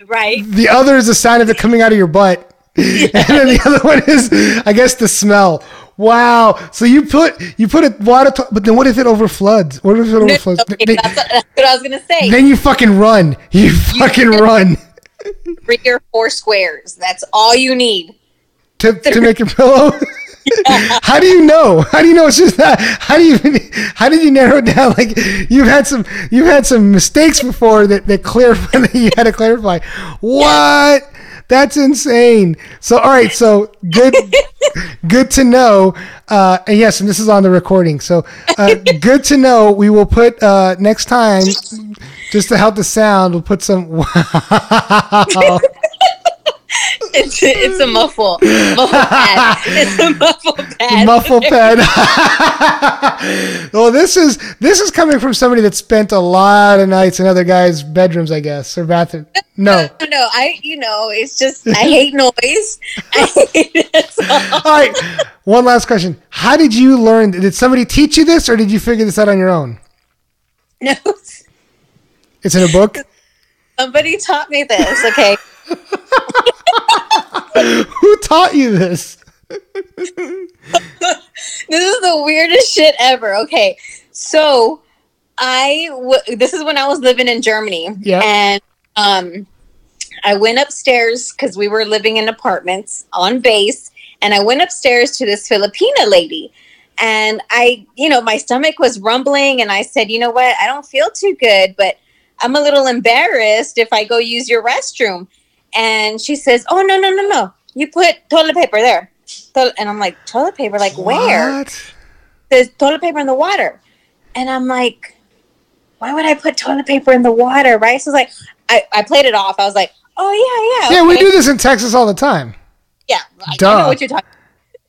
right. the other is the sound of it coming out of your butt and then the other one is i guess the smell wow. So you put you put a water to- but then what if it overfloods what if it No, overflows okay, then, that's, what, that's what I was gonna say. then you fucking run. You fucking run. Three or four squares. That's all you need. to, to make your pillow? How do you know? How do you know it's just that? How do you how did you narrow it down? Like you've had some you've had some mistakes before that that clarify that you had to clarify. What that's insane. So all right so good good to know uh and yes and this is on the recording. So uh good to know we will put uh next time just to help the sound we'll put some wow It's it's a muffle. Muffle pad. It's a muffle pad. muffle pad. well, this is this is coming from somebody that spent a lot of nights in other guys' bedrooms, I guess, or bathroom. No. No, no, I you know, it's just I hate noise. I hate it. So, All right. One last question. How did you learn? Did somebody teach you this, or did you figure this out on your own? no, It's in a book. somebody taught me this. Okay, Who taught you this? this is the weirdest shit ever. Okay, so I w- this is when I was living in Germany. Yeah. and um, I went upstairs because we were living in apartments on base, and I went upstairs to this Filipina lady. And I, you know, my stomach was rumbling, and I said, you know what? I don't feel too good, but I'm a little embarrassed if I go use your restroom. And she says, oh, no, no, no, no. You put toilet paper there. And I'm like, toilet paper? Like, where? There's toilet paper in the water. And I'm like, why would I put toilet paper in the water? Right? So it's like, I, I played it off. I was like, oh, yeah, yeah. Yeah, we do this in Texas all the time. Yeah, I, I Duh. know what you're talking.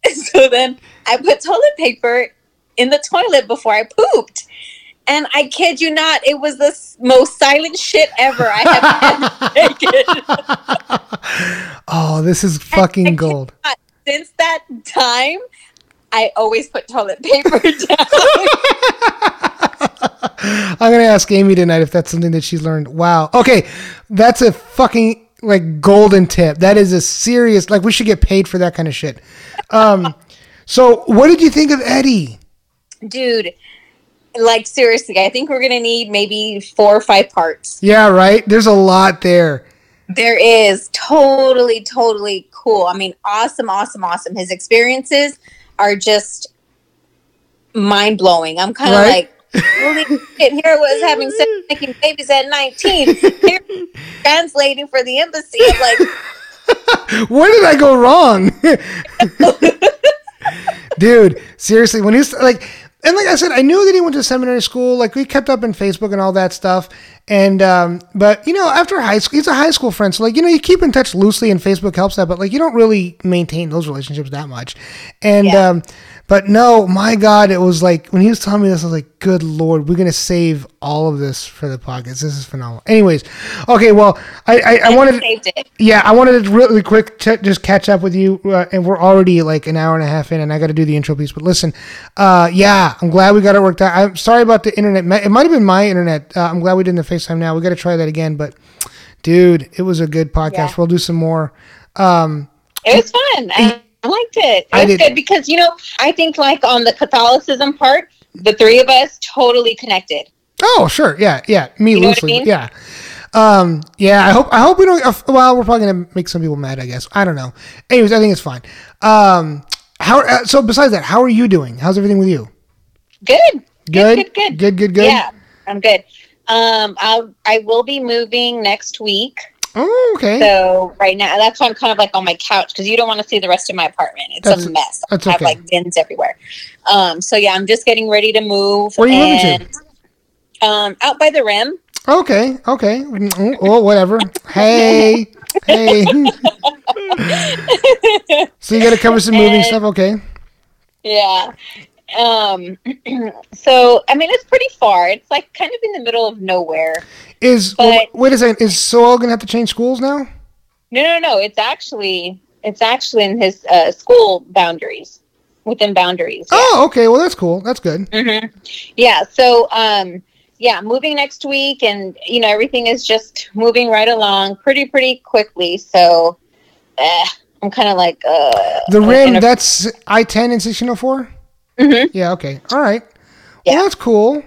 So then I put toilet paper in the toilet before I pooped, and I kid you not, it was the most silent shit ever I have. Oh, this is fucking gold. Since that time, I always put toilet paper down. I'm gonna ask Amy tonight if that's something that she's learned. Wow. Okay, that's a fucking like golden tip. That is a serious. Like we should get paid for that kind of shit. Um, so what did you think of Eddie? Dude, like seriously, I think we're gonna need maybe four or five parts. Yeah, right. There's a lot there. There is totally, totally cool. I mean, awesome, awesome, awesome. His experiences are just mind blowing. I'm kind of Right? like, holy shit, here I was having sex making babies at 19. Here, translating for the embassy. I'm like, Where did I go wrong? Dude, seriously, when he's like, and like I said, I knew that he went to seminary school. Like we kept up in Facebook and all that stuff. And um, but you know, after high school, he's a high school friend. So like you know, you keep in touch loosely, and Facebook helps that. But like you don't really maintain those relationships that much. And Yeah. um, but no, my God, it was like when he was telling me this, I was like, good lord, we're gonna save all of this for the podcast. This is phenomenal. Anyways, okay. Well, I I, I wanted yeah I wanted to really quick ch- just catch up with you, uh, and we're already like an hour and a half in, and I got to do the intro piece. But listen, uh, yeah, I'm glad we got it worked out. I'm sorry about the internet. It might have been my internet. Uh, I'm glad we did the FaceTime now. We got to try that again. But dude, it was a good podcast. Yeah. We'll do some more. Um, It was fun. I, I liked it. It I was did- good because you know I think like on the Catholicism part, the three of us totally connected. Oh, sure. Yeah, yeah. Me You know what I loosely. mean? Yeah. Um, yeah, I hope I hope we don't uh, well, we're probably going to make some people mad, I guess. I don't know. Anyways, I think it's fine. Um, how uh, so besides that, how are you doing? How's everything with you? Good. Good. Good. Good. Good, good, good. Yeah, I'm good. Um, I'll I will be moving next week. Oh, okay. So right now, that's why I'm kind of like on my couch because you don't want to see the rest of my apartment. It's That's- a mess. that's I have like bins everywhere. Um, so yeah, I'm just getting ready to move. Where are you moving to? Um, out by the rim. okay. Okay. Mm, Oh, whatever. Hey. hey. so you got to cover some moving And- stuff, okay? Yeah. Um. so I mean, it's pretty far. It's like kind of in the middle of nowhere. Is But- wait a second, is Soel going to have to change schools now? No, no, no. It's actually it's actually in his uh, school boundaries, within boundaries. Yeah. Oh, okay. Well, that's cool. That's good. hmm Yeah. So, um, yeah, moving next week, and you know everything is just moving right along pretty, pretty quickly. So, eh, I'm kind of like uh, The rim, a- that's I 10 and 1604? Mhm. Yeah, okay. All right. Yeah. Well, that's cool.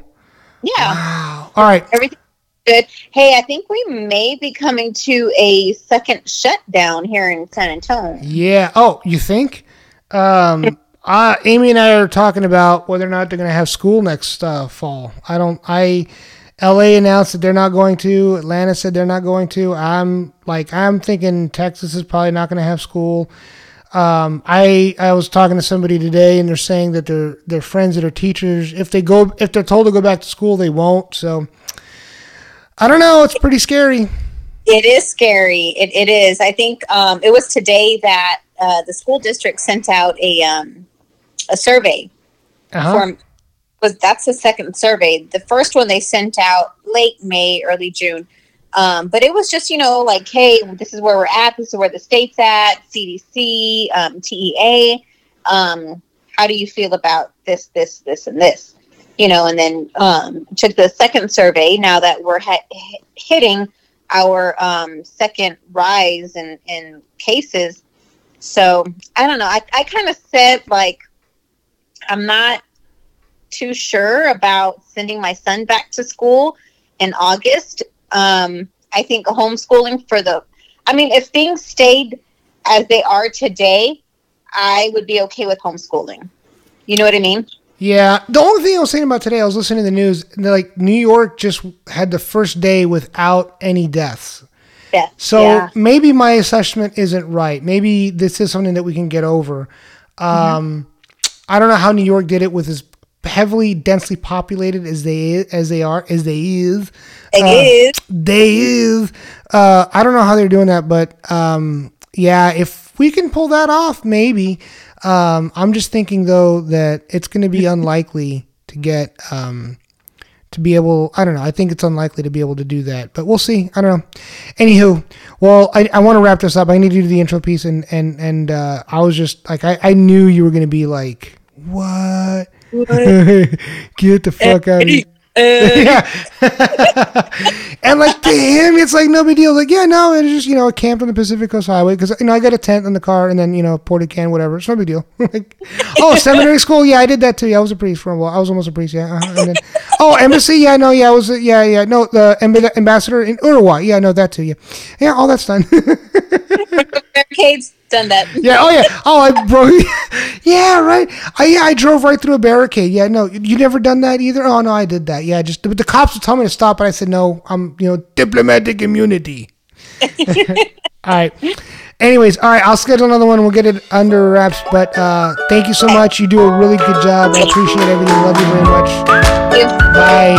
yeah, Wow. All right. everything good. Hey, I think we may be coming to a second shutdown here in San Antonio. Yeah. Oh, you think? Um, uh, Amy and I are talking about whether or not they're going to have school next uh, fall. I don't. I. LA announced that they're not going to. Atlanta said they're not going to. I'm like I'm thinking Texas is probably not going to have school. Um, I I was talking to somebody today, and they're saying that their their friends that are teachers, if they go if they're told to go back to school, they won't. So I don't know. It's pretty scary. It is scary. It, it is. I think um, it was today that uh, the school district sent out a um, a survey Uh-huh. for was that's the second survey. The first one they sent out late May, early June. Um, but it was just, you know, like, hey, this is where we're at. This is where the state's at. CDC, um, TEA. Um, how do you feel about this, this, this, and this? You know, and then um, took the second survey. Now that we're ha- hitting our um, second rise in, in cases, so I don't know. I, I kind of said like, I'm not too sure about sending my son back to school in August. Um, I think homeschooling for the, I mean, if things stayed as they are today, I would be okay with homeschooling. You know what I mean? Yeah, the only thing I was saying about today, I was listening to the news. and like New York just had the first day without any deaths. Yeah. So yeah. maybe my assessment isn't right. Maybe this is something that we can get over. Um, I don't know how New York did it with as heavily densely populated as they as they are as they is. It uh, is. They is. Uh, I don't know how they're doing that, but um, yeah, if we can pull that off, maybe. Um, I'm just thinking though that it's going to be unlikely to get um, to be able. I don't know. I think it's unlikely to be able to do that, but we'll see. I don't know. Anywho, well, I, I want to wrap this up. I need to do the intro piece, and and and uh, I was just like, I, I knew you were going to be like, what? Get the fuck out of here. yeah. and like to him, it's like no big deal. Like, yeah, no, it's just, you know, I camped on the Pacific Coast Highway because, you know, I got a tent in the car and then, you know, ported can, whatever. It's no big deal. like, oh, seminary school. Yeah, I did that too. Yeah, I was a priest for a while. I was almost a priest. Yeah. Uh-huh. And then, oh, embassy. Yeah, no, yeah, I was, yeah, yeah. No, the amb- ambassador in Uruguay. Yeah, no, that too. Yeah. Yeah, all that's done. Barricades done that. Yeah. Oh yeah. Oh, I broke. yeah. Right. I yeah. I drove right through a barricade. Yeah. No, you never done that either. Oh no, I did that. Yeah. Just the, the cops would tell me to stop, and I said no. I'm you know diplomatic immunity. all right. Anyways, all right. I'll schedule another one. We'll get it under wraps. But uh, thank you so much. You do a really good job. I appreciate everything. Love you very much. You. Bye.